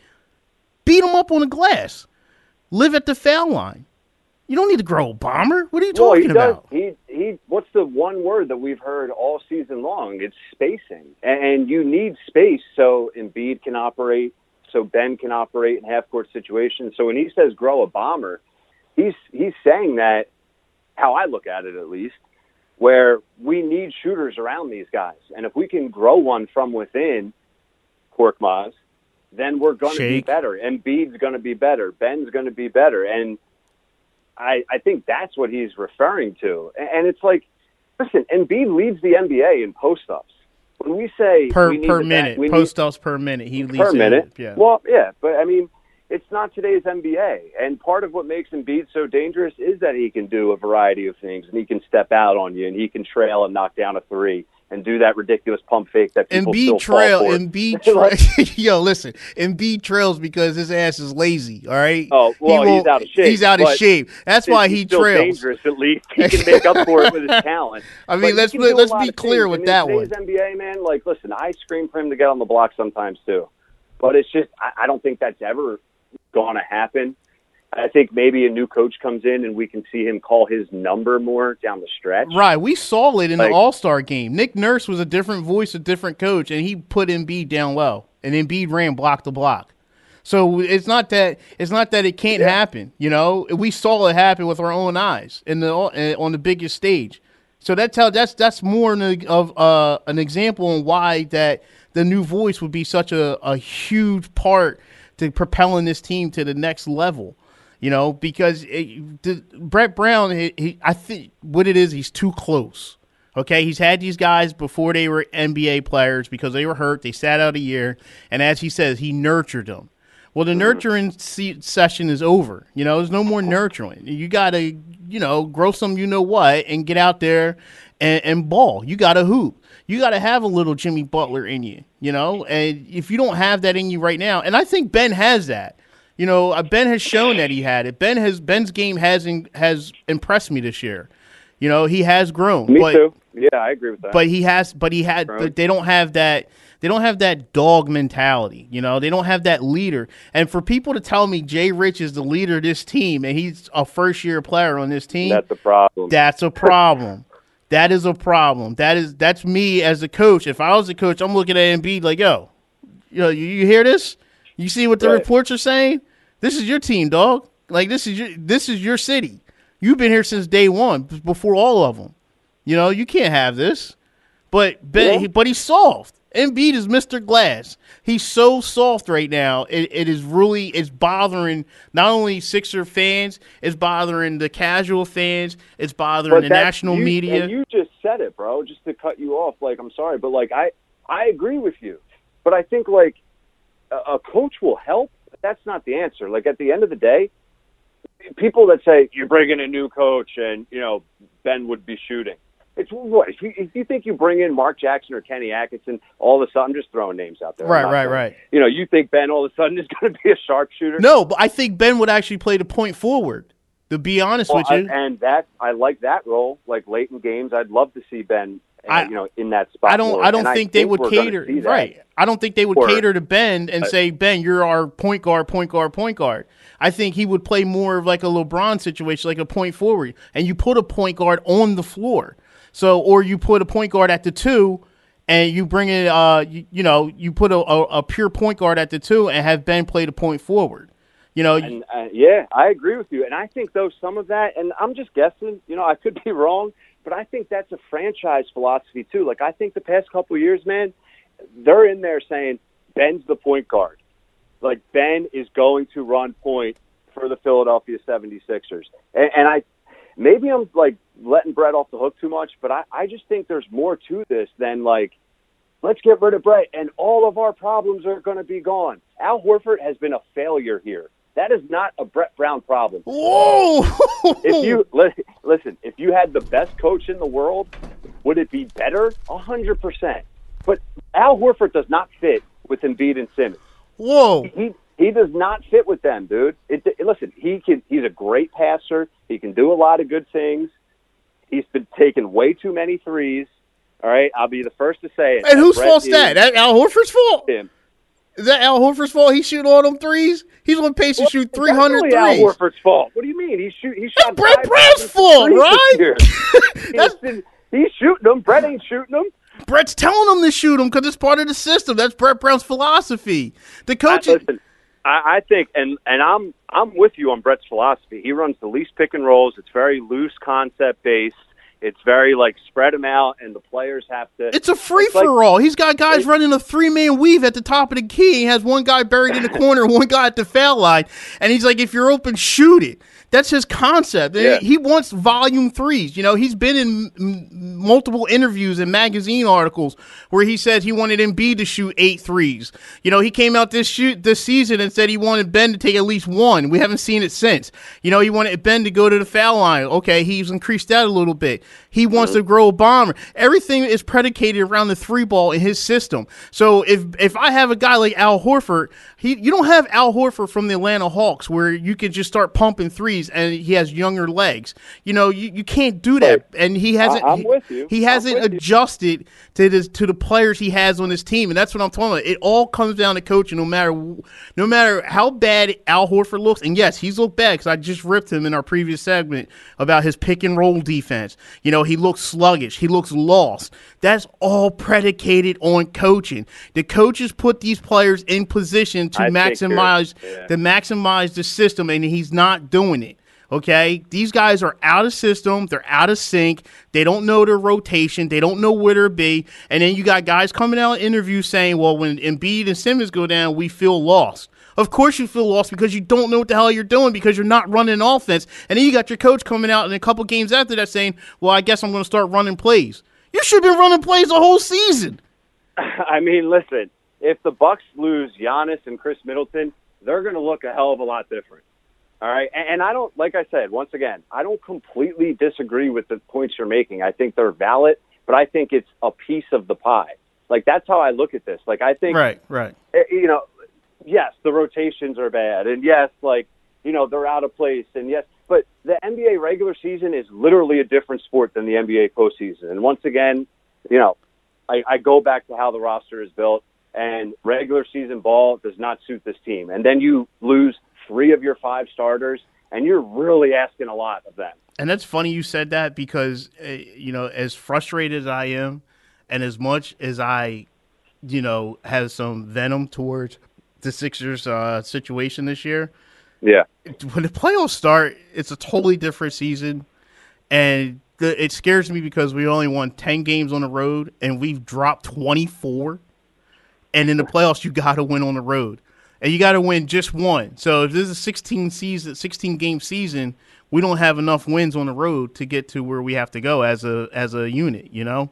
Beat them up on the glass. Live at the foul line. You don't need to grow a bomber. What are you Well, talking does. about? He he. What's the one word that we've heard all season long? It's spacing, and you need space so Embiid can operate, so Ben can operate in half court situations. So when he says grow a bomber, he's he's saying that how I look at it at least, where we need shooters around these guys, and if we can grow one from within, Korkmaz, then we're going to be better. Embiid's going to be better. Ben's going to be better, and I, I think that's what he's referring to. And it's like, listen, Embiid leads the NBA in post ups. When we say Per we need per minute, back- post ups per minute. He leads per it. minute, Yeah. well, yeah, but I mean, it's not today's NBA. And part of what makes Embiid so dangerous is that he can do a variety of things, and he can step out on you, and he can trail and knock down a three, and do that ridiculous pump fake that people Embiid still trail. fall for. Embiid *laughs* trail. *laughs* Yo, listen. Embiid trails because his ass is lazy. All right. Oh, well, He he's out of shape, He's out of shape. That's why he trails. dangerous. At least *laughs* he can make up for it with his talent. I mean, But let's let's be clear with that one. NBA man, like, listen, I scream for him to get on the block sometimes too, but it's just I, I don't think that's ever going to happen. I think maybe a new coach comes in and we can see him call his number more down the stretch. Right, we saw it in Like- the All Star game. Nick Nurse was a different voice, a different coach, and he put Embiid down low, and Embiid ran block to block. So it's not that it's not that it can't happen. You know, we saw it happen with our own eyes in the on the biggest stage. So that's how that's that's more of uh, an example on why that the new voice would be such a, a huge part to propelling this team to the next level. You know, because it, the, Brett Brown, he, he, I think what it is, he's too close. Okay, he's had these guys before they were NBA players because they were hurt. They sat out a year, and as he says, he nurtured them. Well, the mm-hmm. nurturing se- session is over. You know, there's no more nurturing. You got to, you know, grow some, you know what, and get out there and, and ball. You got to hoop. You got to have a little Jimmy Butler in you. You know, and if you don't have that in you right now, and I think Ben has that. You know, uh, Ben has shown that he had it. Ben has Ben's game has in, has impressed me this year. You know, he has grown. Me but, too. Yeah, I agree with that. But he has, but he had. They don't have that. They don't have that dog mentality. You know, they don't have that leader. And for people to tell me Jay Rich is the leader of this team and he's a first year player on this team, that's a problem. that's a problem. That is a problem. That is that's me as a coach. If I was a coach, I'm looking at Embiid like, yo, yo, you, you hear this? You see what the Right. reports are saying? This is your team, dog. Like this is your this is your city. You've been here since day one, before all of them. You know, you can't have this. But Ben, Yeah. but he's soft. Embiid is Mr. Glass. He's so soft right now. It, it is really it's bothering not only Sixer fans, it's bothering the casual fans, it's bothering the national you- media. And you just said it, bro. Just to cut you off, like I'm sorry, but like I I agree with you, but I think like a, a coach will help. But that's not the answer. Like at the end of the day, people that say you're bringing a new coach and you know Ben would be shooting. It's what if you, if you think you bring in Mark Jackson or Kenny Atkinson, all of a sudden I'm just throwing names out there. Right, right, right. You know, you think Ben all of a sudden is *laughs* going to be a sharpshooter? no, but I think Ben would actually play the point forward. To be honest Well, with I- you, and that I like that role. Like late in games, I'd love to see Ben. uh, I- you know, in that spot. I don't. more. I don't And think they would cater. Right. I don't think they would Or- cater to Ben and Uh, say, Ben, you're our point guard, point guard, point guard. I think he would play more of like a LeBron situation, like a point forward, and you put a point guard on the floor. So, or you put a point guard at the two, and you bring in, uh, you, you know, you put a, a, a pure point guard at the two, and have Ben play the point forward. You know, And uh, yeah, I agree with you. And I think though some of that, and I'm just guessing. You know, I could be *laughs* wrong, but I think that's a franchise philosophy too. Like I think the past couple of years, man, they're in there saying Ben's the point guard. Like Ben is going to run point for the Philadelphia 76ers. And, and I maybe I'm like letting Brett off the hook too much, but I, I just think there's more to this than like let's get rid of Brett and all of our problems are going to be gone. Al Horford has been a failure here. That is not a Brett Brown problem. whoa! If you listen, if you had the best coach in the world, would it be better? A hundred percent. But Al Horford does not fit with Embiid and Simmons. whoa, He he does not fit with them, dude. It, it- listen, he can. He's a great passer. He can do a lot of good things. He's been taking way too many threes. All right, I'll be the first to say it. and whose fault's that? That Al Horford's fault. Him. Is that Al Horford's fault? He shooting all them threes. He's on pace to shoot It's 300 definitely Al threes. Horford's fault. What do you mean? He shoot. He shot. Brett Brown's fault, right? *laughs* That's- he's, he's shooting them. Brett ain't shooting them. Brett's telling him to shoot them because it's part of the system. That's Brett Brown's philosophy. The coach, listen, I, I think, and and I'm I'm with you on Brett's philosophy. He runs the least pick and rolls. It's very loose concept based. It's very like spread them out, and the players have to. it's a free it's like- for all. He's got guys running a three man weave at the top of the key. He has one guy buried in the corner, *laughs* one guy at the foul line, and he's like, "If you're open, shoot it." That's his concept. Yeah. He wants volume threes. You know, he's been in m- multiple interviews and magazine articles where he said he wanted Embiid to shoot eight threes. You know, he came out this shoot this season and said he wanted Ben to take at least one. We haven't seen it since. You know, he wanted Ben to go to the foul line. Okay, he's increased that a little bit. He wants to grow a bomber. Everything is predicated around the three ball in his system. So if if I have a guy like Al Horford, he you don't have Al Horford from the Atlanta Hawks where you could just start pumping threes and he has younger legs. You know, you, you can't do that. And he hasn't. I'm he- with you. He hasn't adjusted to the to the players he has on his team, and that's what I'm talking about. It all comes down to coaching. No matter no matter how bad Al Horford looks, and yes, he's looked bad because I just ripped him in our previous segment about his pick and roll defense. You know, he looks sluggish. He looks lost. That's all predicated on coaching. The coaches put these players in position to I maximize yeah. to maximize the system, and he's not doing it. Okay, these guys are out of system. They're out of sync. They don't know their rotation. They don't know where to be. And then you got guys coming out in interviews saying, "Well, when Embiid and Simmons go down, we feel lost." Of course you feel lost because you don't know what the hell you're doing because you're not running offense. And then you got your coach coming out in a couple games after that saying, "Well, I guess I'm going to start running plays." You should have been running plays the whole season. *laughs* I mean, listen, if the Bucks lose Giannis and Khris Middleton, they're going to look a hell of a lot different. All right, and, and I don't, like I said, once again, I don't completely disagree with the points you're making. I think they're valid, but I think it's a piece of the pie. Like that's how I look at this. Like I think, Right, right. eh, you know, yes, the rotations are bad, and yes, like you know, they're out of place, and yes, but the NBA regular season is literally a different sport than the NBA postseason. And once again, you know, I, I go back to how the roster is built, and regular season ball does not suit this team. And then you lose three of your five starters, and you're really asking a lot of them. And that's funny you said that because uh, you know, as frustrated as I am, and as much as I, you know, have some venom towards the Sixers uh, situation this year, Yeah. when the playoffs start, it's a totally different season, and the, it scares me because we only won ten games on the road, and we've dropped twenty four. And in the playoffs, you got to win on the road, and you got to win just one. So if this is a sixteen season, sixteen game season, we don't have enough wins on the road to get to where we have to go as a as a unit, you know.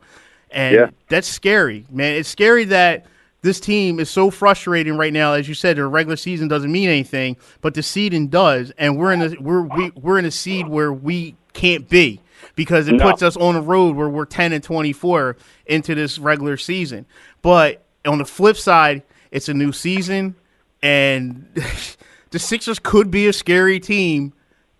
And Yeah. that's scary, man. It's scary that this team is so frustrating right now. As you said, the regular season doesn't mean anything, but the seeding does, and we're in a we're we, we're in a seed where we can't be because it No. puts us on a road where we're ten and twenty four into this regular season. But on the flip side, it's a new season, and *laughs* the Sixers could be a scary team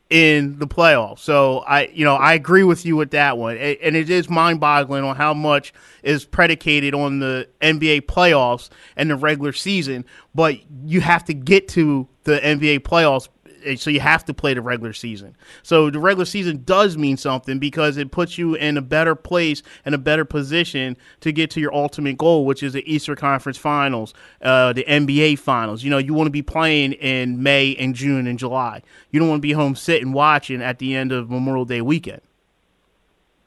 in the playoffs. So I, you know, I agree with you with that one, and it is mind-boggling on how much is predicated on the NBA playoffs and the regular season. But you have to get to the NBA playoffs, so you have to play the regular season. So the regular season does mean something because it puts you in a better place and a better position to get to your ultimate goal, which is the Eastern Conference Finals, uh, the NBA Finals. You know, you want to be playing in May and June and July. You don't want to be home sitting watching at the end of Memorial Day weekend.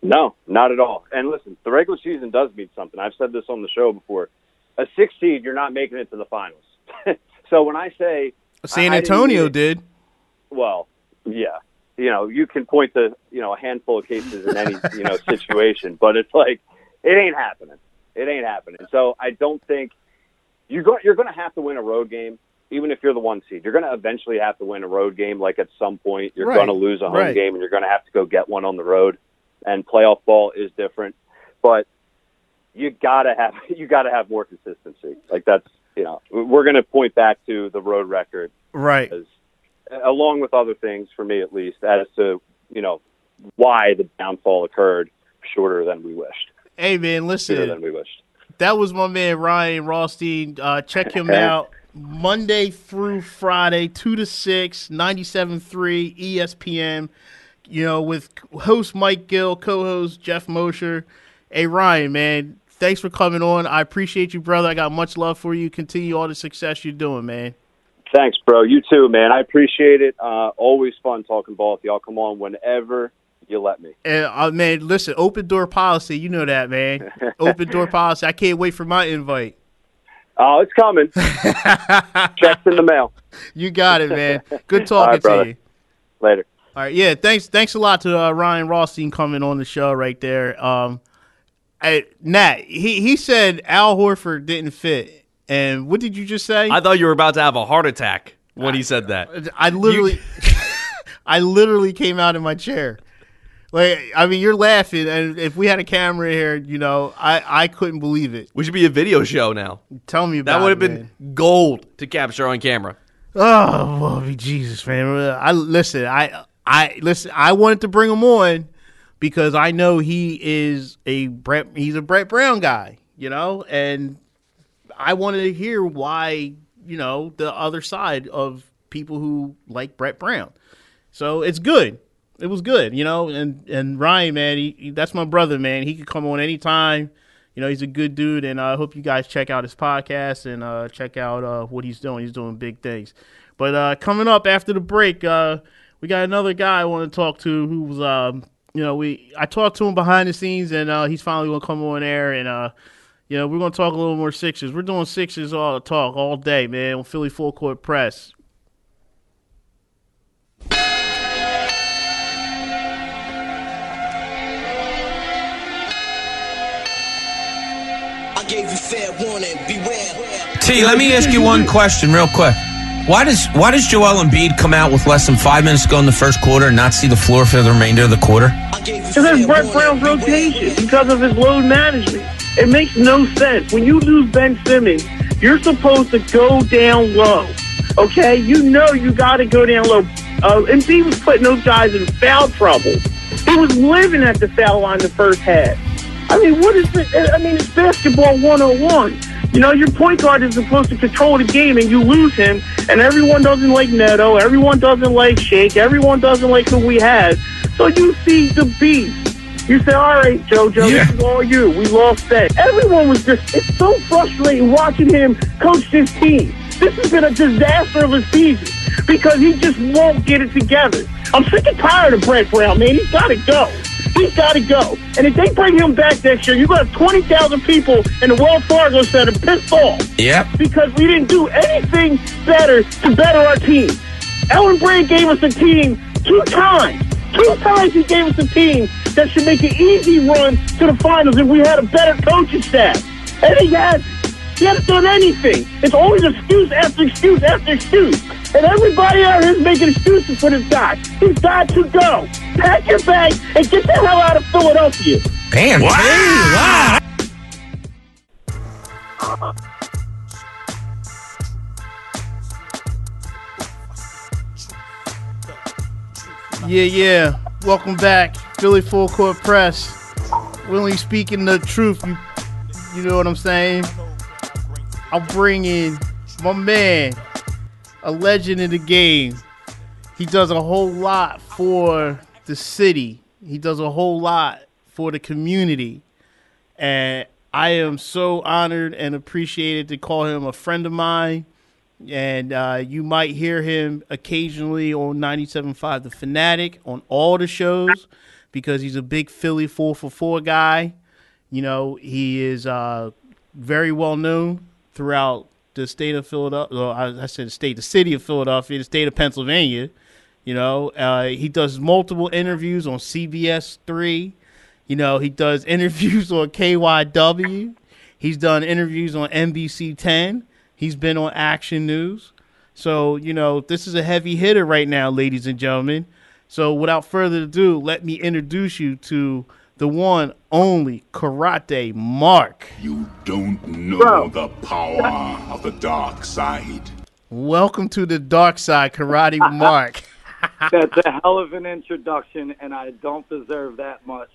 No, not at all. And listen, the regular season does mean something. I've said this on the show before. A six seed, you're not making it to the finals. *laughs* so when I say San I- I didn't Antonio did. Well, yeah, you know, you can point to you know a handful of cases in any you know *laughs* situation, but it's like it ain't happening. It ain't happening. So I don't think you're going. You're going to have to win a road game, even if you're the one seed. You're going to eventually have to win a road game. Like at some point, you're Right. going to lose a home Right. game, and you're going to have to go get one on the road. And playoff ball is different, but you gotta have *laughs* you gotta have more consistency. Like that's you know we're going to point back to the road record Right. as along with other things for me at least as to you know why the downfall occurred shorter than we wished Hey man, sooner than listen. we wished That was my man Ryan Rothstein. Uh, check him out Monday through Friday, two to six, 97.3 ESPN. You know, with host Mike Gill, co-host Jeff Mosher. Hey Ryan, man, thanks for coming on. I appreciate you, brother. I got much love for you. Continue all the success you're doing, man. Thanks bro you too man i appreciate it uh always fun talking ball with y'all come on whenever you let me And uh, man, listen, open door policy. You know that, man. *laughs* open door policy. I can't wait for my invite. oh it's coming *laughs* checks in the mail You got it, man. Good *laughs* talking right, to brother. you. later All right, yeah. Thanks, thanks a lot to uh, Ryan Rothstein coming on the show right there. Um, I, Nat, he he said Al Horford didn't fit, and what did you just say? I thought you were about to have a heart attack when he said that. I literally, *laughs* I literally came out of my chair. Like, I mean, you're laughing, and if we had a camera here, you know, I I couldn't believe it. We should be a video show now. Tell me about That would have been man. gold to capture on camera. Oh, well, Jesus, man. I listen. I I listen. I wanted to bring him on because I know he is a Brett. He's a Brett Brown guy, you know, and I wanted to hear why you know the other side of people who like Brett Brown. So it's good. It was good, you know. And and Ryan, man, he, he- that's my brother, man. He could come on anytime. You know, he's a good dude, and I hope you guys check out his podcast and uh, check out uh, what he's doing. He's doing big things. But uh, coming up after the break, uh, we got another guy I want to talk to who's, um, you know, we I talked to him behind the scenes, and uh, he's finally going to come on air and uh, You know, we're gonna talk a little more Sixers. We're doing Sixers all the talk all day, man. On Philly Phull Court Press. I gave you fair warning, beware. T, let me ask you one question real quick. Why does why does Joel Embiid come out with less than five minutes to go in the first quarter and not see the floor for the remainder of the quarter? I gave you Because that's fair Brett Brown's rotation because of his load management. It makes no sense. When you lose Ben Simmons, you're supposed to go down low. Okay? You know you got to go down low. Uh, and he was putting those guys in foul trouble. He was living at the foul line the first half. I mean, what is it? I mean, it's basketball 101. You know, your point guard is supposed to control the game, and you lose him, and everyone doesn't like Neto, everyone doesn't like Shake, everyone doesn't like who we had. So you see the beast. You say, all right, JoJo, Yeah. this is all you. We lost that. Everyone was just, it's so frustrating watching him coach this team. This has been a disaster of a season because he just won't get it together. I'm sick and tired of Brett Brown, man. He's got to go. He's got to go. And if they bring him back next year, you're going to have 20,000 people in the Wells Fargo Center pissed off Yep. because we didn't do anything better to better our team. Elton Brand gave us a team two times. Two times he gave us a team that should make an easy run to the finals if we had a better coaching staff. And he hasn't. He hasn't done anything. It's always excuse after excuse after excuse. And everybody out here is making excuses for this guy. He's got to go. Pack your bag and get the hell out of Philadelphia. Damn, T. Wow. Yeah, yeah. Welcome back, Philly Phull Court Press. We're only speaking the truth. You, you know what I'm saying? I'll bring in my man, a legend in the game. He does a whole lot for the city. He does a whole lot for the community. And I am so honored and appreciated to call him a friend of mine and uh, you might hear him occasionally on 97.5 The Fanatic on all the shows because he's a big Philly 4 for 4 guy. You know, he is uh, very well known throughout the state of Philadelphia. Well, I, I said the state, the city of Philadelphia, the state of Pennsylvania. You know, uh, he does multiple interviews on CBS 3. You know, he does *laughs* interviews on KYW. He's done interviews on NBC 10. He's been on Action News. So, you know, this is a heavy hitter right now, ladies and gentlemen. So, without further ado, let me introduce you to the one, only Karate Mark. You don't know Bro. the power of the dark side. Welcome to the dark side, Karate *laughs* Mark. That's a hell of an introduction, and I don't deserve that much.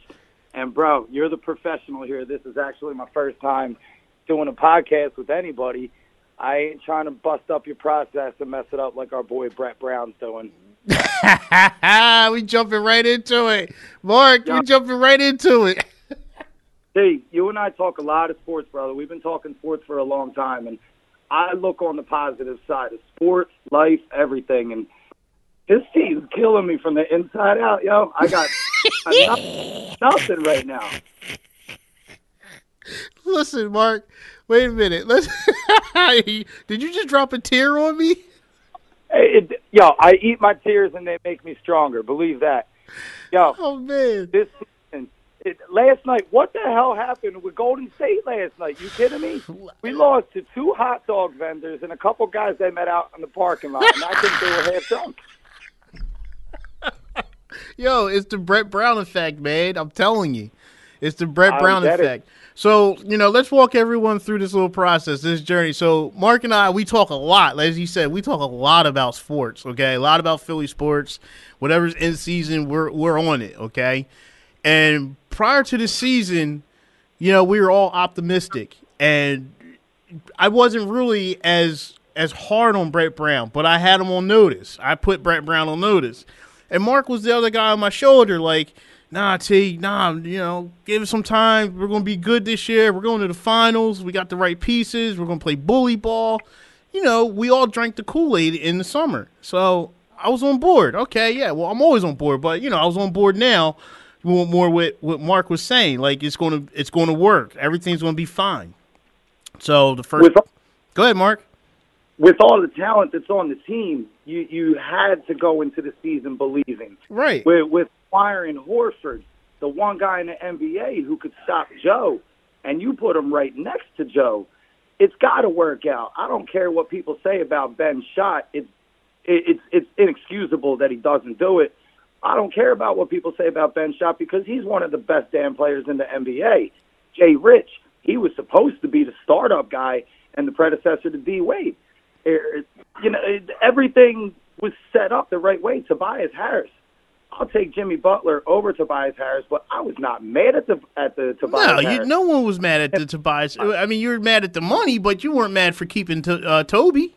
And bro, you're the professional here. This is actually my first time doing a podcast with anybody. I ain't trying to bust up your process and mess it up like our boy Brett Brown's doing. *laughs* we jumping right into it. Mark, Yeah. we jumping right into it. *laughs* See, you and I talk a lot of sports, brother. We've been talking sports for a long time, and I look on the positive side of sports, life, everything. And this team's killing me from the inside out, yo. I got *laughs* nothing, nothing right now. Listen, Mark, wait a minute. Let's *laughs* Did you just drop a tear on me? It, yo, I eat my tears and they make me stronger. Believe that. Yo, Oh man. this season, it, last night, what the hell happened with Golden State last night? You kidding me? We *laughs* lost to two hot dog vendors and a couple guys they met out in the parking lot, and I think they were half drunk. *laughs* Yo, it's the Brett Brown effect, man. I'm telling you. It's the Brett Brown effect. it. So, you know, let's walk everyone through this little process, this journey. So, Mark and I, we talk a lot. As you said, we talk a lot about sports, okay? A lot about Philly sports. Whatever's in season, we're we're on it, okay? And prior to the season, you know, we were all optimistic. And I wasn't really as as hard on Brett Brown, but I had him on notice. I put Brett Brown on notice. And Mark was the other guy on my shoulder, like, nah, T, nah, you know, give it some time. We're gonna be good this year. We're going to the finals. We got the right pieces. We're gonna play bully ball. You know, we all drank the Kool-Aid in the summer. So I was on board. Okay, yeah. Well, I'm always on board, but you know, I was on board now more more with what Mark was saying. Like it's gonna it's gonna work. Everything's gonna be fine. So the first. With Go ahead, Mark. with all the talent that's on the team, you you had to go into the season believing. Right. With with acquiring Horford, the one guy in the NBA who could stop Joe, and you put him right next to Joe, it's got to work out. I don't care what people say about Ben's shot. It's it, it's it's inexcusable that he doesn't do it. I don't care about what people say about Ben shot because he's one of the best damn players in the NBA. Jay Rich, he was supposed to be the startup guy and the predecessor to D Wade. You know, everything was set up the right way. Tobias Harris. I'll take Jimmy Butler over Tobias Harris, but I was not mad at the at the Tobias No, you, Harris. no one was mad at the Tobias. *laughs* I mean, you were mad at the money, but you weren't mad for keeping to, uh, Toby.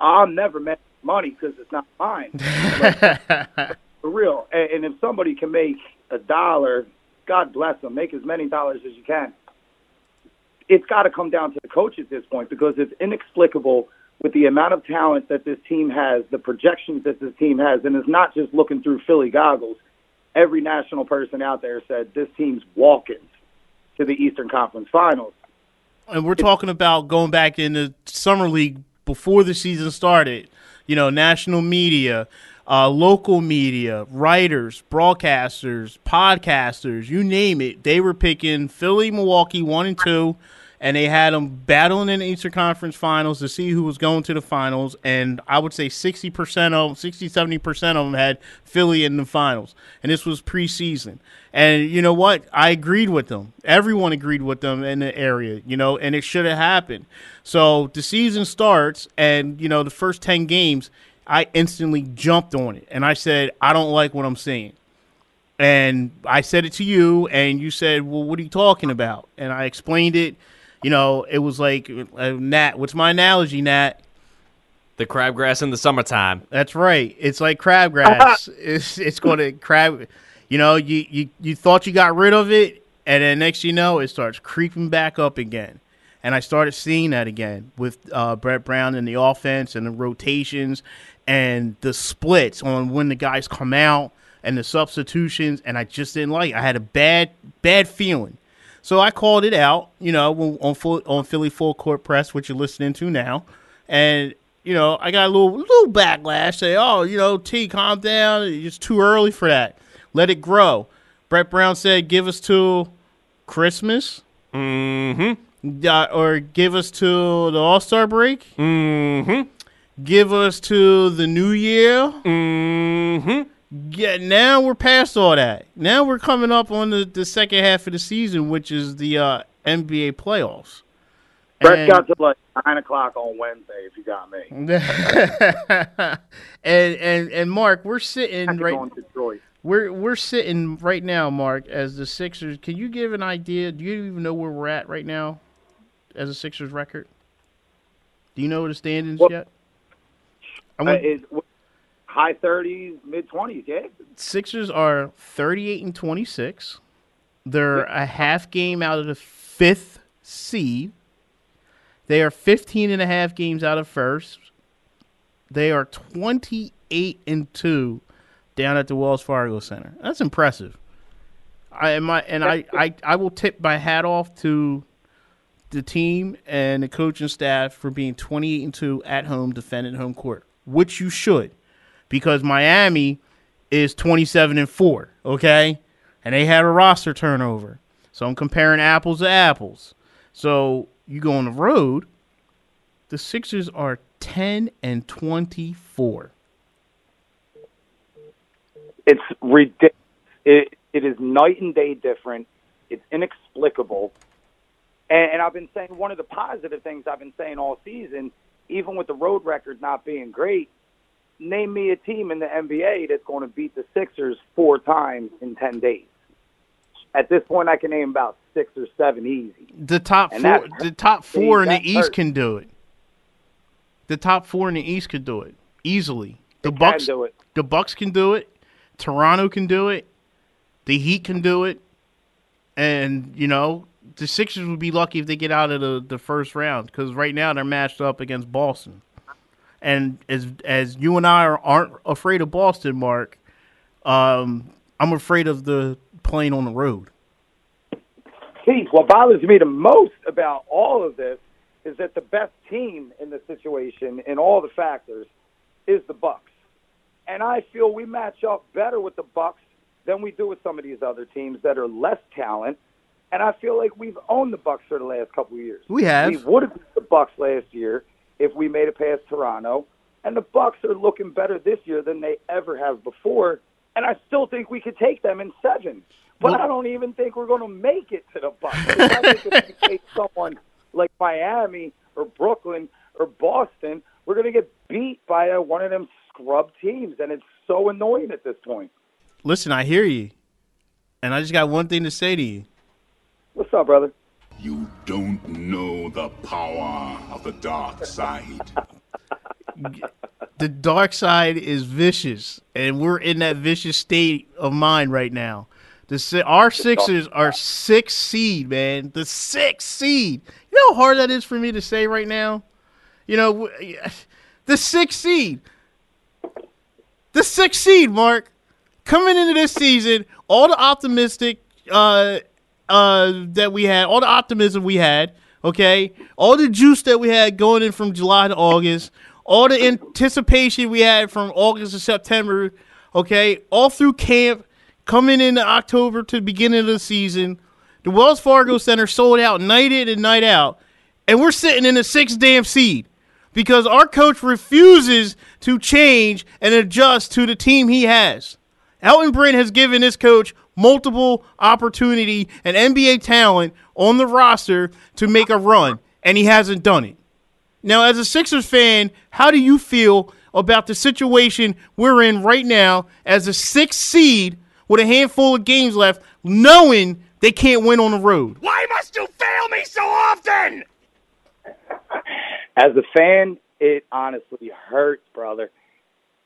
I'm never mad at money because it's not mine. *laughs* For real. And, and if somebody can make a dollar, God bless them. Make as many dollars as you can. It's got to come down to the coach at this point because it's inexplicable with the amount of talent that this team has, the projections that this team has, and it's not just looking through Philly goggles. Every national person out there said this team's walking to the Eastern Conference Finals. and we're talking about going back in the summer league before the season started. You know, national media, uh, local media, writers, broadcasters, podcasters, you name it. They were picking Philly, Milwaukee one and two, and they had them battling in the Eastern Conference Finals to see who was going to the finals. And I would say 60% of them, 60, 70% of them had Philly in the finals. And this was preseason. And you know what? I agreed with them. Everyone agreed with them in the area, you know, and it should have happened. So the season starts, and, you know, the first 10 games, I instantly jumped on it. And I said, I don't like what I'm seeing. And I said it to you, and you said, Well, what are you talking about? And I explained it. You know, it was like, uh, Nat, what's my analogy, Nat? The crabgrass in the summertime. That's right. It's like crabgrass. *laughs* it's it's going to crab. You know, you, you you thought you got rid of it, and then next you know, it starts creeping back up again. And I started seeing that again with uh, Brett Brown and the offense and the rotations and the splits on when the guys come out and the substitutions. And I just didn't like. It. I had a bad bad feeling. So I called it out, you know, on full, on Philly Phull Court Press, which you're listening to now, and you know, I got a little little backlash. Say, oh, you know, T, calm down. It's too early for that. Let it grow. Brett Brown said, give us to Christmas, Mm-hmm. uh, or give us to the All Star break, Mm-hmm. give us to the New Year. Mm-hmm. Yeah, now we're past all that. Now we're coming up on the, the second half of the season, which is the uh, NBA playoffs. Brett got to like nine o'clock on Wednesday, if you got me. *laughs* and and and Mark, we're sitting right. go in Detroit. We're we're sitting right now, Mark, as the Sixers. Can you give an idea? Do you even know where we're at right now, as a Sixers record? Do you know the standings Well, yet? I Uh, is high thirties, mid twenties, yeah. Sixers are thirty-eight and twenty-six. They're a half game out of the fifth seed. They are 15 and a half games out of first. They are 28 and 2 down at the Wells Fargo Center. That's impressive. I and my and I, I, I will tip my hat off to the team and the coaching staff for being 28 and 2 at home defending home court, which you should because Miami is 27 and 4, okay? And they had a roster turnover. So I'm comparing apples to apples. So you go on the road, the Sixers are 10 and 24. It's ridiculous. It, it is night and day different. It's inexplicable. And, and I've been saying one of the positive things I've been saying all season, even with the road record not being great, name me a team in the NBA that's going to beat the Sixers four times in 10 days. At this point, I can name about six or seven easy. The top And four, the top four in the East hurts. can do it. The top four in the East could do it easily. The They can Bucks, do it. the Bucks can do it. Toronto can do it. The Heat can do it. And you know, the Sixers would be lucky if they get out of the, the first round because right now they're matched up against Boston. And as as you and I are, aren't afraid of Boston, Mark, um, I'm afraid of the plane on the road. Keith, what bothers me the most about all of this is that the best team in the situation in all the factors is the Bucks. And I feel we match up better with the Bucks than we do with some of these other teams that are less talent. And I feel like we've owned the Bucks for the last couple of years. We have. We would have beat the Bucks last year if we made it past Toronto. And the Bucks are looking better this year than they ever have before. And I still think we could take them in seven. But Well- I don't even think we're going to make it to the Bucks. I think if we take *laughs* someone like Miami or Brooklyn or Boston, we're going to get beat by uh one of them scrub teams, and it's so annoying at this point. Listen, I hear you, and I just got one thing to say to you. What's up, brother? You don't know the power of the dark side. *laughs* The dark side is vicious, and we're in that vicious state of mind right now. The Si- our Sixers are six seed, man. The six seed. You know how hard that is for me to say right now. You know, *laughs* the six seed. The six seed, Mark. Coming into this season, all the optimistic uh, uh, that we had, all the optimism we had, okay, all the juice that we had going in from July to August, all the anticipation we had from August to September, okay, all through camp, coming into October to the beginning of the season, the Wells Fargo Center sold out night in and night out, and we're sitting in the sixth damn seed because our coach refuses to change and adjust to the team he has. Elton Brand has given this coach multiple opportunity and NBA talent on the roster to make a run, and he hasn't done it. Now, as a Sixers fan, how do you feel about the situation we're in right now as a sixth seed with a handful of games left, knowing they can't win on the road? Why must you fail me so often? As a fan, it honestly hurts, brother,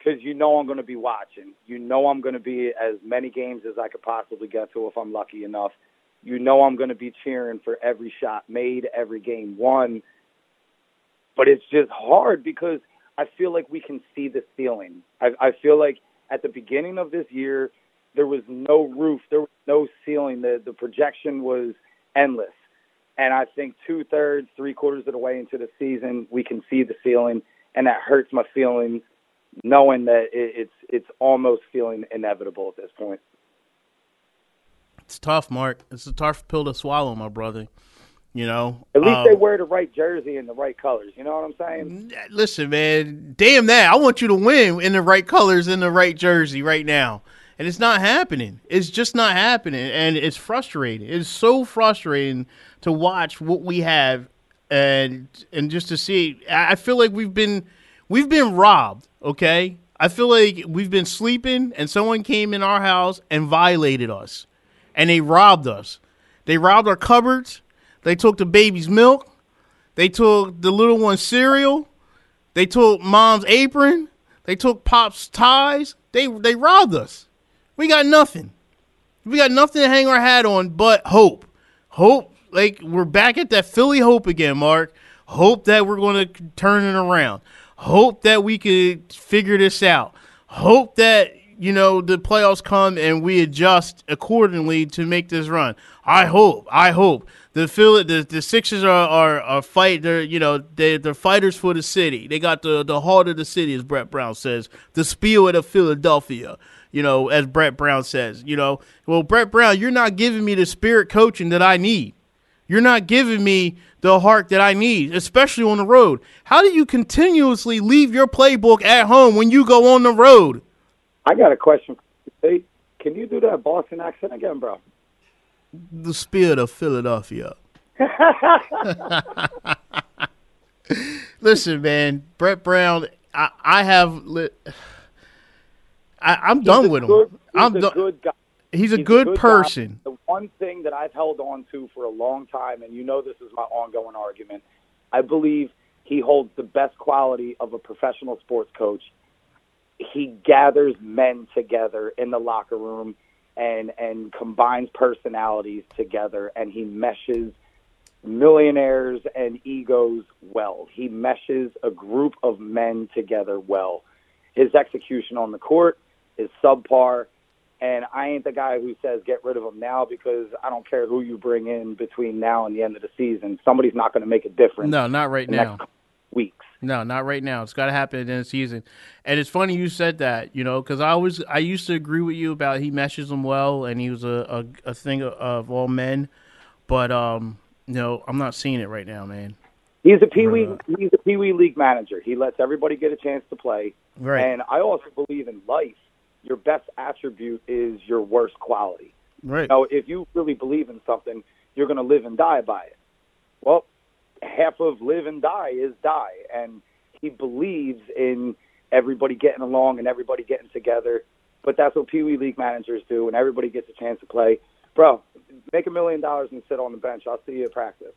because you know I'm going to be watching. You know I'm going to be as many games as I could possibly get to if I'm lucky enough. You know I'm going to be cheering for every shot made, every game won. But it's just hard because I feel like we can see the ceiling. I, I feel like at the beginning of this year, there was no roof, there was no ceiling. The the projection was endless. And I think two thirds, three quarters of the way into the season, we can see the ceiling, and that hurts my feelings, knowing that it, it's it's almost feeling inevitable at this point. It's tough, Mark. It's a tough pill to swallow, my brother. You know, At least Um, they wear the right jersey and the right colors. You know what I'm saying? listen, man, damn that. I want you to win in the right colors in the right jersey right now. And it's not happening. It's just not happening. And it's frustrating. It's so frustrating to watch what we have and and just to see I I feel like we've been we've been robbed, okay? I feel like we've been sleeping and someone came in our house and violated us. And they robbed us. They robbed our cupboards. They took the baby's milk. They took the little one's cereal. They took mom's apron. They took pop's ties. They they robbed us. We got nothing. We got nothing to hang our hat on but hope. Hope like we're back at that Philly hope again, Mark. Hope that we're going to turn it around. Hope that we could figure this out. Hope that you know the playoffs come and we adjust accordingly to make this run. I hope. I hope the Philly, the, the Sixers are are, are fight. They're you know they they're fighters for the city. They got the the heart of the city, as Brett Brown says. The spirit of Philadelphia. You know, as Brett Brown says. You know, well, Brett Brown, you're not giving me the spirit coaching that I need. You're not giving me the heart that I need, especially on the road. How do you continuously leave your playbook at home when you go on the road? I got a question. Hey, can you do that Boston accent again, bro? The spirit of Philadelphia. *laughs* Listen, man, Brett Brown, I, I have. Li- I, I'm done with him. good- he's I'm done. Good. He's a He's good, guy. person. The one thing that I've held on to for a long time, and you know this is my ongoing argument, I believe he holds the best quality of a professional sports coach. He gathers men together in the locker room and and combines personalities together, and he meshes millionaires and egos well. He meshes a group of men together well. His execution on the court is subpar And I ain't the guy who says get rid of him now because I don't care who you bring in between now and the end of the season. Somebody's not going to make a difference. No, not right now. weeks. No, not right now. It's got to happen in the season. And it's funny you said that, you know, because I was I used to agree with you about he meshes them well and he was a, a, a thing of, of all men, but um, no, I'm not seeing it right now, man. He's a pee wee. He's a pee wee league manager. He lets everybody get a chance to play. Right. And I also believe in life. Your best attribute is your worst quality. Right. Now, if you really believe in something, you're going to live and die by it. Well, half of live and die is die, and he believes in everybody getting along and everybody getting together. But that's what Pee Wee League managers do, and everybody gets a chance to play. Bro, make a million dollars and sit on the bench. I'll see you at practice.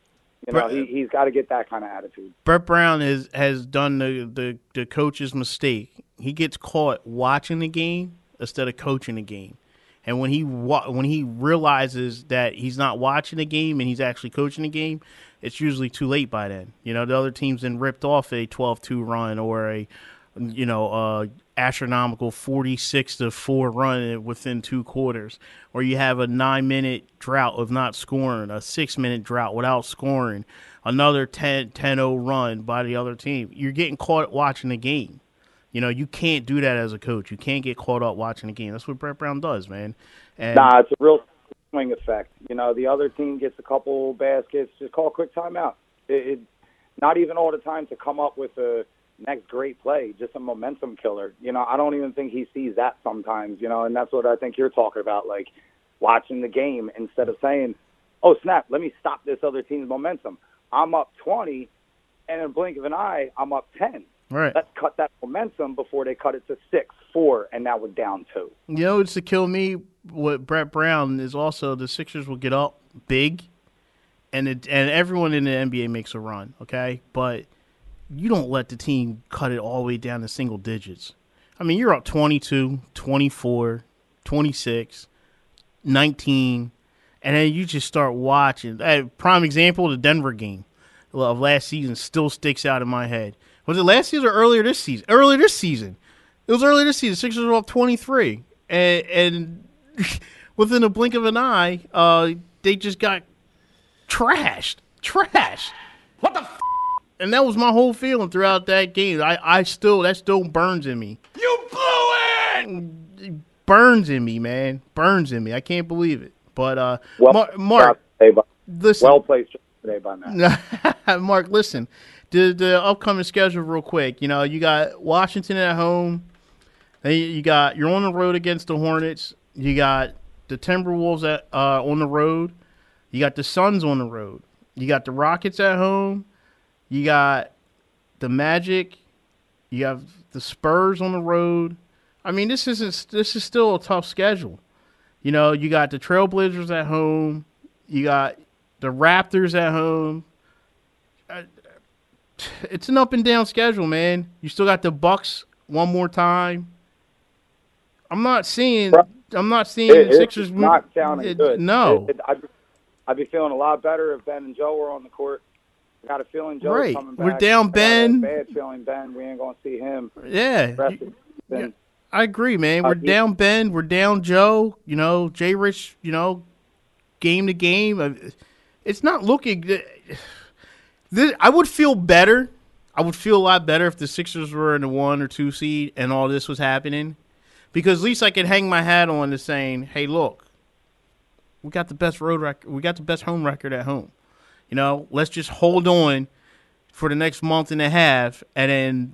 You know, Bro- he, he's got to get that kind of attitude. Brett Brown is has done the, the the coach's mistake. He gets caught watching the game instead of coaching the game. And when he wa- when he realizes that he's not watching the game and he's actually coaching the game, it's usually too late by then. You know, the other team's then ripped off a 12-2 run or a you know, uh astronomical 46 to 4 run within two quarters or you have a 9 minute drought of not scoring, a 6 minute drought without scoring, another 10 10-0 run by the other team. You're getting caught watching the game. You know, you can't do that as a coach. You can't get caught up watching the game. That's what Brett Brown does, man. And Nah, it's a real swing effect. You know, the other team gets a couple baskets, just call a quick timeout. It, it not even all the time to come up with a next great play, just a momentum killer. You know, I don't even think he sees that sometimes. You know, and that's what I think you're talking about, like watching the game instead of saying, "Oh snap, let me stop this other team's momentum." I'm up 20, and in a blink of an eye, I'm up 10. Right. Let's cut that momentum before they cut it to six, four, and now we're down two. You know, it's to kill me. What Brett Brown is also the Sixers will get up big, and it, and everyone in the NBA makes a run. Okay, but you don't let the team cut it all the way down to single digits. I mean, you're up 22, 24, 26, 19, and then you just start watching. Hey, prime example, the Denver game of last season still sticks out in my head. Was it last season or earlier this season? Earlier this season. It was earlier this season. Sixers were up 23. And, and *laughs* within a blink of an eye, uh, they just got trashed. Trashed. What the f? And that was my whole feeling throughout that game. I, I still, that still burns in me. You blew it! Burns in me, man. Burns in me. I can't believe it. But, uh, Well, Mar- Mark, Hey, but listen. well played today by Matt. *laughs* Mark, listen. The the upcoming schedule, real quick. You know, you got Washington at home. Then you got you're on the road against the Hornets. You got the Timberwolves at uh, on the road. You got the Suns on the road. You got the Rockets at home. You got the Magic. You have the Spurs on the road. I mean, this isn't this is still a tough schedule. You know, you got the Trailblazers at home. You got the Raptors at home. Uh, It's an up and down schedule, man. You still got the Bucks one more time. I'm not seeing. I'm not seeing It- the Sixers. it's not sounding it- good. No, It- it- I'd, I'd be feeling a lot better if Ben and Joe were on the court. I got a feeling Joe's Right. coming We're down I got a Ben. Bad feeling Ben. We ain't gonna see him. yeah. the rest of the season. I agree, man. Uh, We're he- down Ben. We're down Joe. You know, Jay Rich. You know, game to game. Uh, It's not looking. This, I would feel better. I would feel a lot better if the Sixers were in the one or two seed and all this was happening, because at least I could hang my hat on to saying, "Hey, look, we got the best road record. We got the best home record at home. You know, let's just hold on for the next month and a half, and then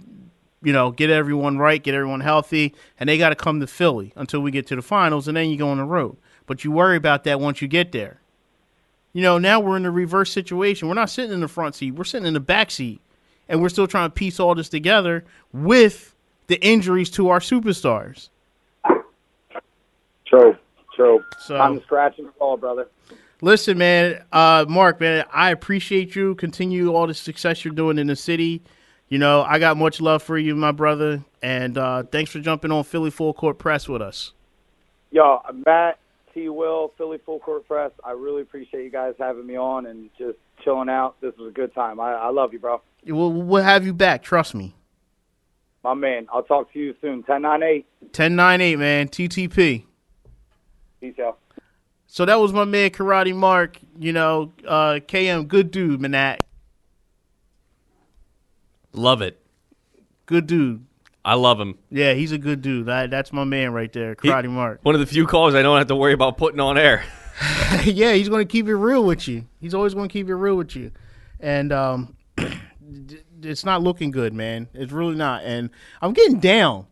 you know, get everyone right, get everyone healthy, and they got to come to Philly until we get to the finals, and then you go on the road. But you worry about that once you get there. You know, now we're in the reverse situation. We're not sitting in the front seat, we're sitting in the back seat, and we're still trying to piece all this together with the injuries to our superstars. True, true. So- Time to scratch and claw, brother. Listen, man, uh, Mark, man, I appreciate you. Continue all the success you're doing in the city. You know, I got much love for you, my brother, and uh, thanks for jumping on Philly Phull Court Press with us. Yo, Matt, T. Will, Philly Phull Court Press. I really appreciate you guys having me on and just chilling out. This was a good time. I, I love you, bro. We'll, we'll have you back. Trust me. My man. I'll talk to you soon. Ten nine eight. 1098, man. TTP. Peace out. So that was my man Karate Mark. You know, uh, KM, good dude, Manat. Love it. Good dude. I love him. Yeah, he's a good dude. That, that's my man right there, He- Karate Mark. One of the few callers I don't have to worry about putting on air. *laughs* *laughs* yeah, he's going to keep it real with you. He's always going to keep it real with you. And um, *clears throat* it's not looking good, man. It's really not. And I'm getting down.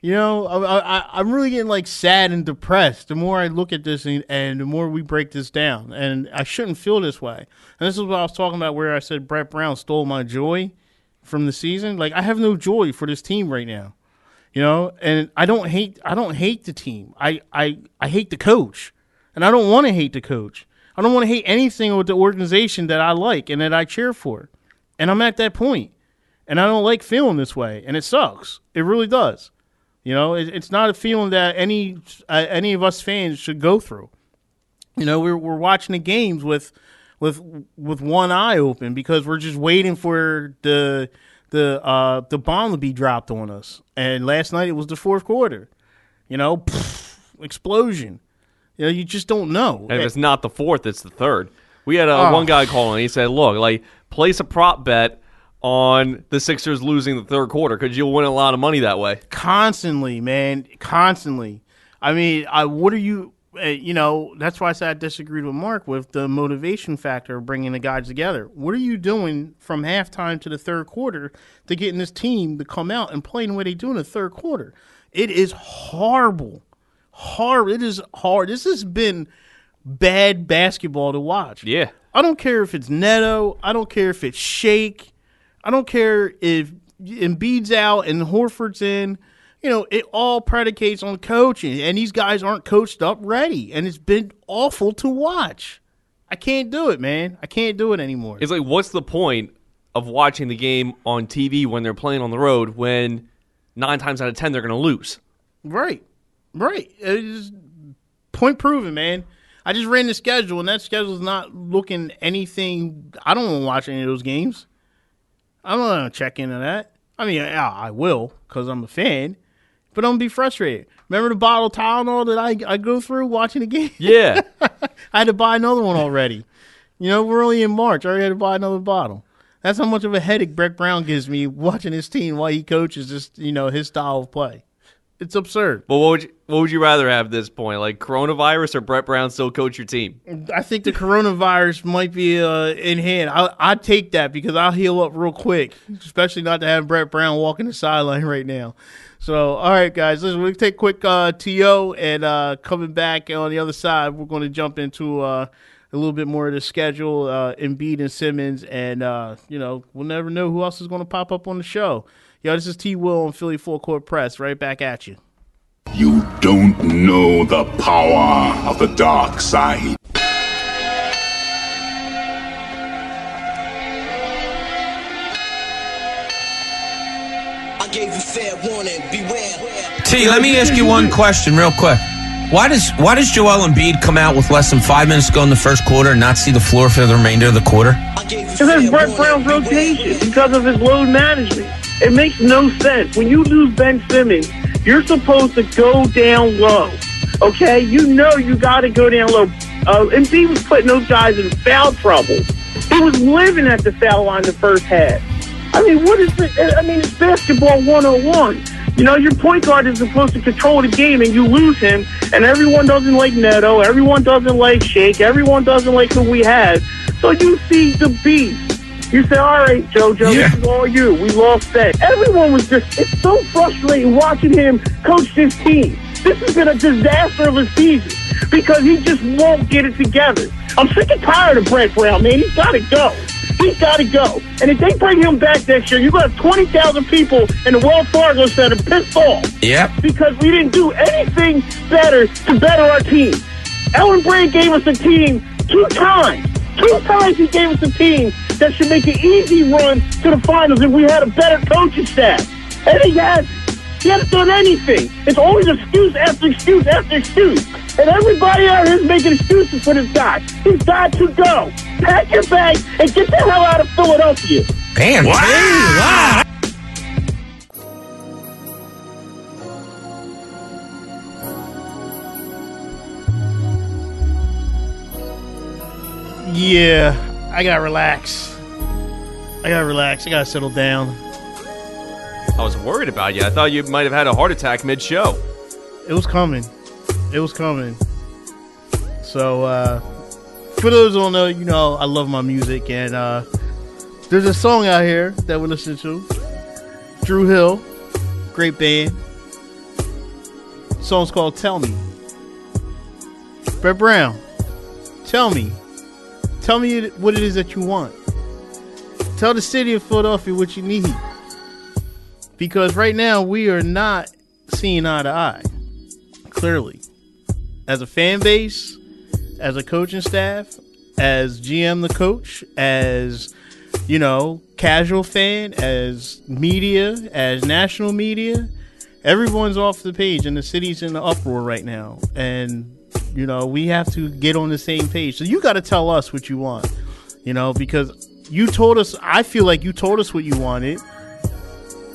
You know, I, I, I'm really getting like sad and depressed the more I look at this and, and the more we break this down. And I shouldn't feel this way. And this is what I was talking about where I said Brett Brown stole my joy from the season. Like I have no joy for this team right now. You know, and I don't hate I don't hate the team. I I, I hate the coach. And I don't want to hate the coach. I don't want to hate anything with the organization that I like and that I cheer for. And I'm at that point. And I don't like feeling this way. And it sucks. It really does. You know, it, it's not a feeling that any uh, any of us fans should go through. You know, we're we're watching the games with with with one eye open because we're just waiting for the the uh the bomb to be dropped on us. And last night it was the fourth quarter. You know, explosion. You know, you just don't know. And if it's not the fourth, it's the third. We had uh, Oh. one guy calling. He said, "Look, like place a prop bet on the Sixers losing the third quarter because you'll win a lot of money that way." constantly, man, constantly. I mean, I what are you? Uh, you know, that's why I said I disagreed with Mark with the motivation factor of bringing the guys together. What are you doing from halftime to the third quarter to getting this team to come out and play the way they do in the third quarter? It is horrible, hard. It is hard. This has been bad basketball to watch. Yeah. I don't care if it's Neto. I don't care if it's Shake. I don't care if Embiid's out and Horford's in. You know, it all predicates on coaching, and these guys aren't coached up ready, and it's been awful to watch. I can't do it, man. I can't do it anymore. It's like, what's the point of watching the game on TV when they're playing on the road when nine times out of ten they're going to lose? Right, right. It's point proven, man. I just ran the schedule, and that schedule's not looking anything. I don't want to watch any of those games. I don't want to check into that. I mean, yeah, I will because I'm a fan, but I'm gonna be frustrated. Remember the bottle Tylenol that I I go through watching the game? Yeah. *laughs* I had to buy another one already. You know, we're only in March. I already had to buy another bottle. That's how much of a headache Brett Brown gives me watching his team while he coaches just you know his style of play. It's absurd. But what would you, what would you rather have at this point, like coronavirus or Brett Brown still coach your team? I think the coronavirus might be uh, in hand. I I take that because I'll heal up real quick, especially not to have Brett Brown walking the sideline right now. So, all right, guys, listen, we'll take a quick uh, TO and uh, coming back on the other side, we're going to jump into uh, a little bit more of the schedule, uh, Embiid and Simmons, and uh, you know we'll never know who else is going to pop up on the show. Yo, this is T. Will on Philly Phull Court Press. Right back at you. You don't know the power of the dark side. I gave you fair warning, beware. T, let me ask you one question real quick. Why does why does Joel Embiid come out with less than five minutes to go in the first quarter and not see the floor for the remainder of the quarter? Because that's Brett Brown's rotation because of his load management. It makes no sense. When you lose Ben Simmons, you're supposed to go down low. Okay? You know you got to go down low. Uh, Embiid was putting those guys in foul trouble. He was living at the foul line the first half. I mean, what is it? I mean, it's basketball 101. You know, your point guard is supposed to control the game, and you lose him, and everyone doesn't like Neto, everyone doesn't like Shake, everyone doesn't like who we had. So you see the beast. You say, all right, JoJo, Yeah. this is all you. We lost that. Everyone was just, it's so frustrating watching him coach this team. This has been a disaster of a season because he just won't get it together. I'm sick and tired of Brett Brown, man. He's got to go. He's got to go. And if they bring him back next year, you're going to have 20,000 people in the Wells Fargo Center pissed off Yep. because we didn't do anything better to better our team. Elton Brand gave us a team two times. Two times he gave us a team that should make an easy run to the finals if we had a better coaching staff. And he hasn't. He hasn't done anything. It's always excuse after excuse after excuse and everybody out here is making excuses for this guy. He's got to go. Pack your bags and get the hell out of Philadelphia. Damn. Wow. wow. Yeah, I gotta relax. I gotta relax. I gotta settle down. I was worried about you. I thought you might have had a heart attack mid show. It was coming. It was coming. So, uh, for those who don't know, you know, I love my music, and uh, there's a song out here that we listen to. Dru Hill, great band. song's called "Tell Me." Brett Brown, tell me, tell me what it is that you want. Tell the city of Philadelphia what you need, because right now we are not seeing eye to eye. Clearly, as a fan base, as a coaching staff, as GM the coach, as you know, casual fan, as media, as national media, everyone's off the page and the city's in the uproar right now. And you know, we have to get on the same page. So you got to tell us what you want. You know, because you told us I feel like you told us what you wanted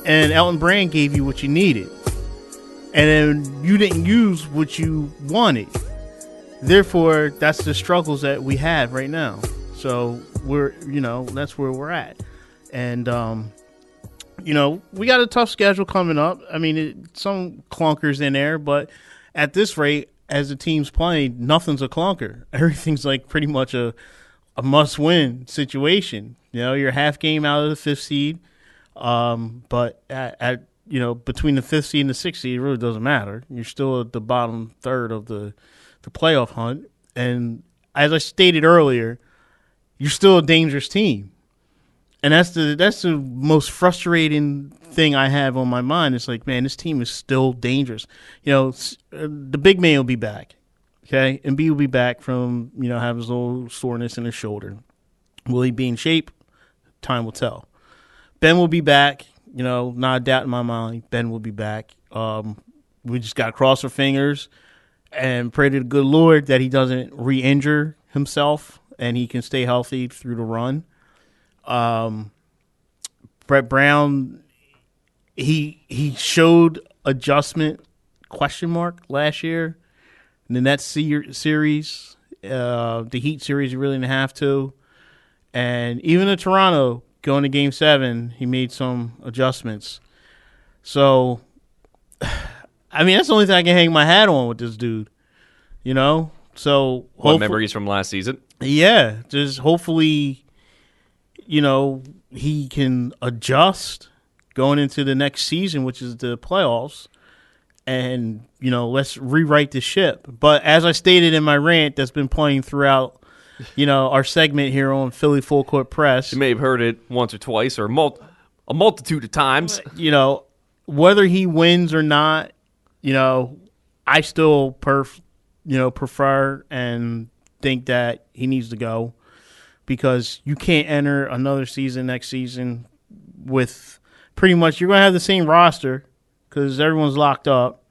and Elton Brand gave you what you needed. And then you didn't use what you wanted. Therefore that's the struggles that we have right now. So we're you know that's where we're at. And um you know we got a tough schedule coming up. I mean it, some clunkers in there but at this rate as the team's playing nothing's a clunker. *laughs* Everything's like pretty much a a must win situation. You know you're half game out of the fifth seed. Um but at, at you know between the fifth seed and the sixth seed it really doesn't matter you're still at the bottom third of the the playoff hunt. And as I stated earlier, you're still a dangerous team. And that's the that's the most frustrating thing I have on my mind. It's like, man, this team is still dangerous. You know, uh, the big man will be back. Okay, Embiid will be back from you know having his little soreness in his shoulder. Will he be in shape? Time will tell. Ben will be back. You know, not a doubt in my mind. Ben will be back. Um, we just got to cross our fingers and pray to the good Lord that he doesn't re-injure himself and he can stay healthy through the run. Um, Brett Brown, he he showed adjustment question mark last year in the Nets series, uh, the Heat series. He really didn't have to, and even the Toronto going to Game Seven, he made some adjustments. So *sighs* I mean, that's the only thing I can hang my hat on with this dude. You know, so what memories from last season? Yeah, just hopefully, you know, he can adjust going into the next season, which is the playoffs, and you know, let's rewrite the ship. But as I stated in my rant, that's been playing throughout. You know, our segment here on Philly Phull Court Press. You may have heard it once or twice, or mul- a multitude of times. You know, whether he wins or not, you know, I still perf, you know, prefer and think that he needs to go because you can't enter another season next season with pretty much you're going to have the same roster because everyone's locked up.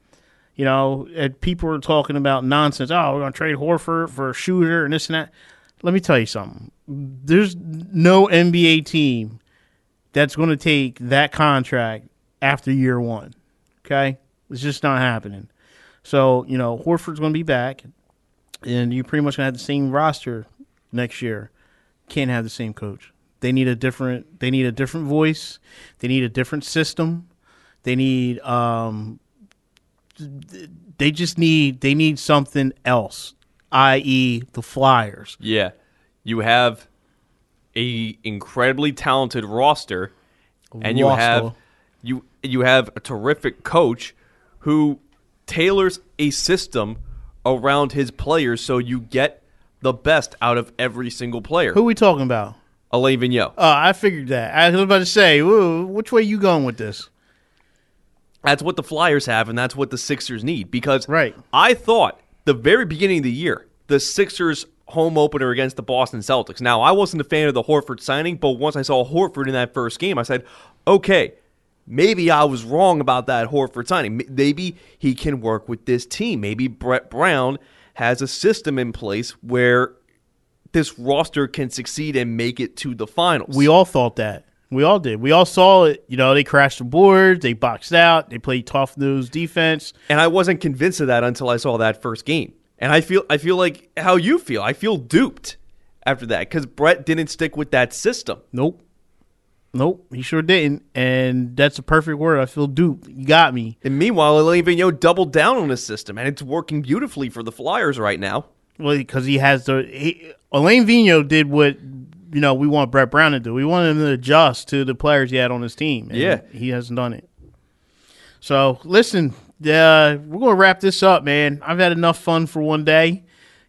You know, and people are talking about nonsense. Oh, we're going to trade Horford for a shooter and this and that. Let me tell you something. There's no NBA team that's going to take that contract after year one. Okay? It's just not happening. So, you know, Horford's going to be back, and you're pretty much going to have the same roster next year. Can't have the same coach. They need a different. They need a different voice. They need a different system. They need. Um, they just need. They need something else, i.e., the Flyers. Yeah, you have a incredibly talented roster, and you have you you have a terrific coach who tailors a system around his players so you get the best out of every single player. Who are we talking about? Alain Vigneault. Oh, I figured that. I was about to say, which way you going with this? That's what the Flyers have, and that's what the Sixers need. Because right. I thought the very beginning of the year, the Sixers home opener against the Boston Celtics. Now, I wasn't a fan of the Horford signing, but once I saw Horford in that first game, I said, okay, maybe I was wrong about that Horford signing. Maybe he can work with this team. Maybe Brett Brown has a system in place where this roster can succeed and make it to the finals. We all thought that. We all did. We all saw it. You know, they crashed the boards, they boxed out, they played tough nose defense. And I wasn't convinced of that until I saw that first game. And I feel I feel like how you feel. I feel duped after that because Brett didn't stick with that system. Nope. Nope, he sure didn't, and that's a perfect word. I feel duped. You got me. And meanwhile, Alain Vigneault doubled down on his system, and it's working beautifully for the Flyers right now. Well, because he has the he, Alain Vigneault did what you know we want Brett Brown to do. We want him to adjust to the players he had on his team. and Yeah. he hasn't done it. So listen, uh, we're gonna wrap this up, man. I've had enough fun for one day.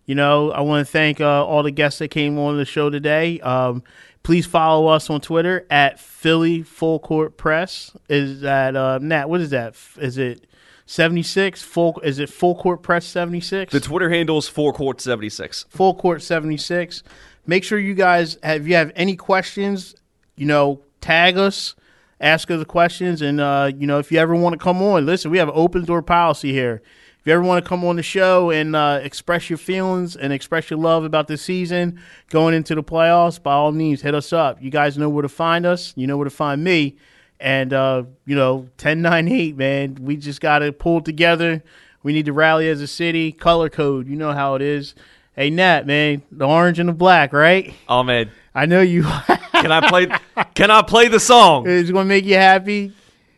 You know, I want to thank uh, all the guests that came on the show today. Um, please follow us on Twitter at Philly Phull Court Press. Is that uh, Nat? What is that? Is it seventy six? Full? Is it Full Court Press seventy six? The Twitter handle is four court seventy six. Full Court 76. Make sure you guys have if you have any questions, you know, tag us, ask us the questions, and uh, you know, if you ever want to come on, listen, we have an open door policy here. If you ever want to come on the show and uh, express your feelings and express your love about the season going into the playoffs, by all means, hit us up. You guys know where to find us. You know where to find me. And uh, you know, ten nine eight, man. We just got to pull together. We need to rally as a city. Color code, you know how it is. Hey Nat, man, the orange and the black, right? Oh man, I know you. *laughs* can I play? *laughs* Can I play the song? It's gonna make you happy.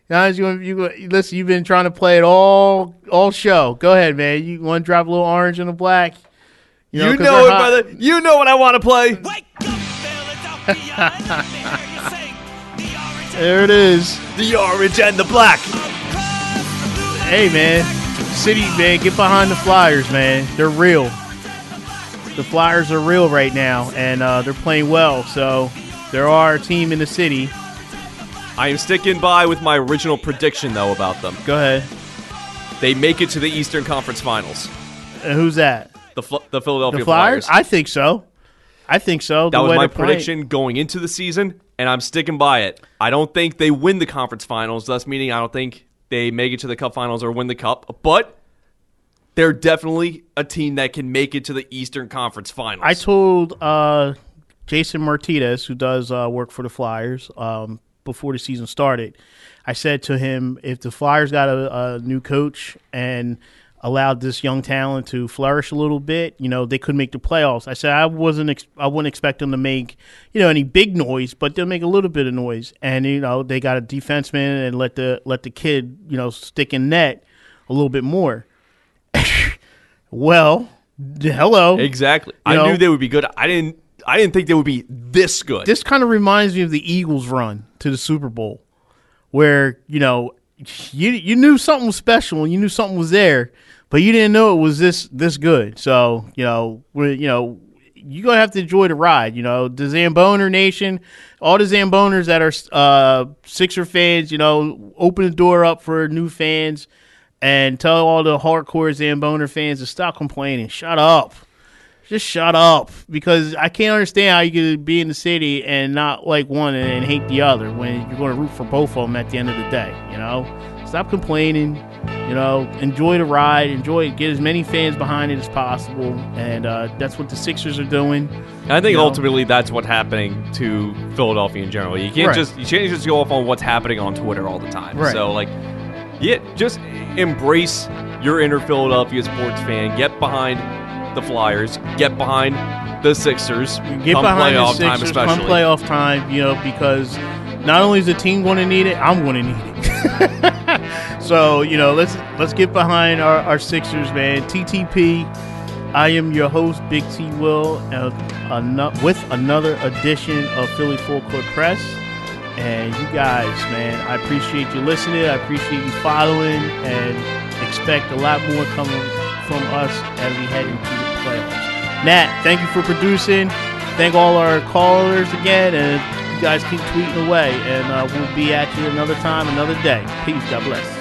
Now, you gonna, you gonna, listen. You've been trying to play it all all show. Go ahead, man. You want to drop a little orange and the black? You know, know, 'cause they're it, hot. brother. You know what I want to play. *laughs* There it is. The orange and the black. Hey, man. City, man, get behind the Flyers, man. They're real. The Flyers are real right now, and uh, they're playing well. So there are a team in the city. I am sticking by with my original prediction though about them. Go ahead. They make it to the Eastern Conference Finals. Who's that? The Fl- the Philadelphia The Flyers? Flyers. I think so. I think so. That The was my they're playing. prediction going into the season, and I'm sticking by it. I don't think they win the conference finals, thus meaning I don't think they make it to the cup finals or win the cup, but they're definitely a team that can make it to the Eastern Conference finals. I told uh, Jason Martinez, who does uh, work for the Flyers, um, before the season started. I said to him, if the Flyers got a, a new coach and allowed this young talent to flourish a little bit, you know, they could make the playoffs. I said I wasn't, ex- I wouldn't expect them to make, you know, any big noise, but they'll make a little bit of noise. And you know, they got a defenseman and let the let the kid, you know, stick in net a little bit more. *laughs* well, hello, exactly. You I know? knew they would be good. I didn't. I didn't think they would be this good. This kind of reminds me of the Eagles run to the Super Bowl, where you know you you knew something was special and you knew something was there, but you didn't know it was this this good. So you know we you know you're gonna have to enjoy the ride. You know the Zamboner Nation, all the Zamboners that are uh, Sixer fans. You know open the door up for new fans and tell all the hardcore Zamboner fans to stop complaining. Shut up just shut up because I can't understand how you could be in the city and not like one and hate the other when you're going to root for both of them at the end of the day. You know, stop complaining. You know, enjoy the ride, enjoy it, get as many fans behind it as possible, and uh, that's what the Sixers are doing. I think You know? ultimately that's what's happening to Philadelphia in general. You can't Right. just you can't just go off on what's happening on Twitter all the time. Right. So like, yeah, just embrace your inner Philadelphia sports fan. Get behind the Flyers. Get behind the Sixers. Get come behind the playoff Sixers time, especially. come playoff time. You know, because not only is the team going to need it, I'm going to need it. *laughs* so you know, let's let's get behind our, our Sixers, man. TTP. I am your host, Big T Will, uh, ano- with another edition of Philly Phull Court Press. And you guys, man, I appreciate you listening. I appreciate you following, and expect a lot more coming from us as we head into the playoffs. Nat, thank you for producing. Thank all our callers again, and you guys keep tweeting away. And uh, we'll be at you another time, another day. Peace. God bless.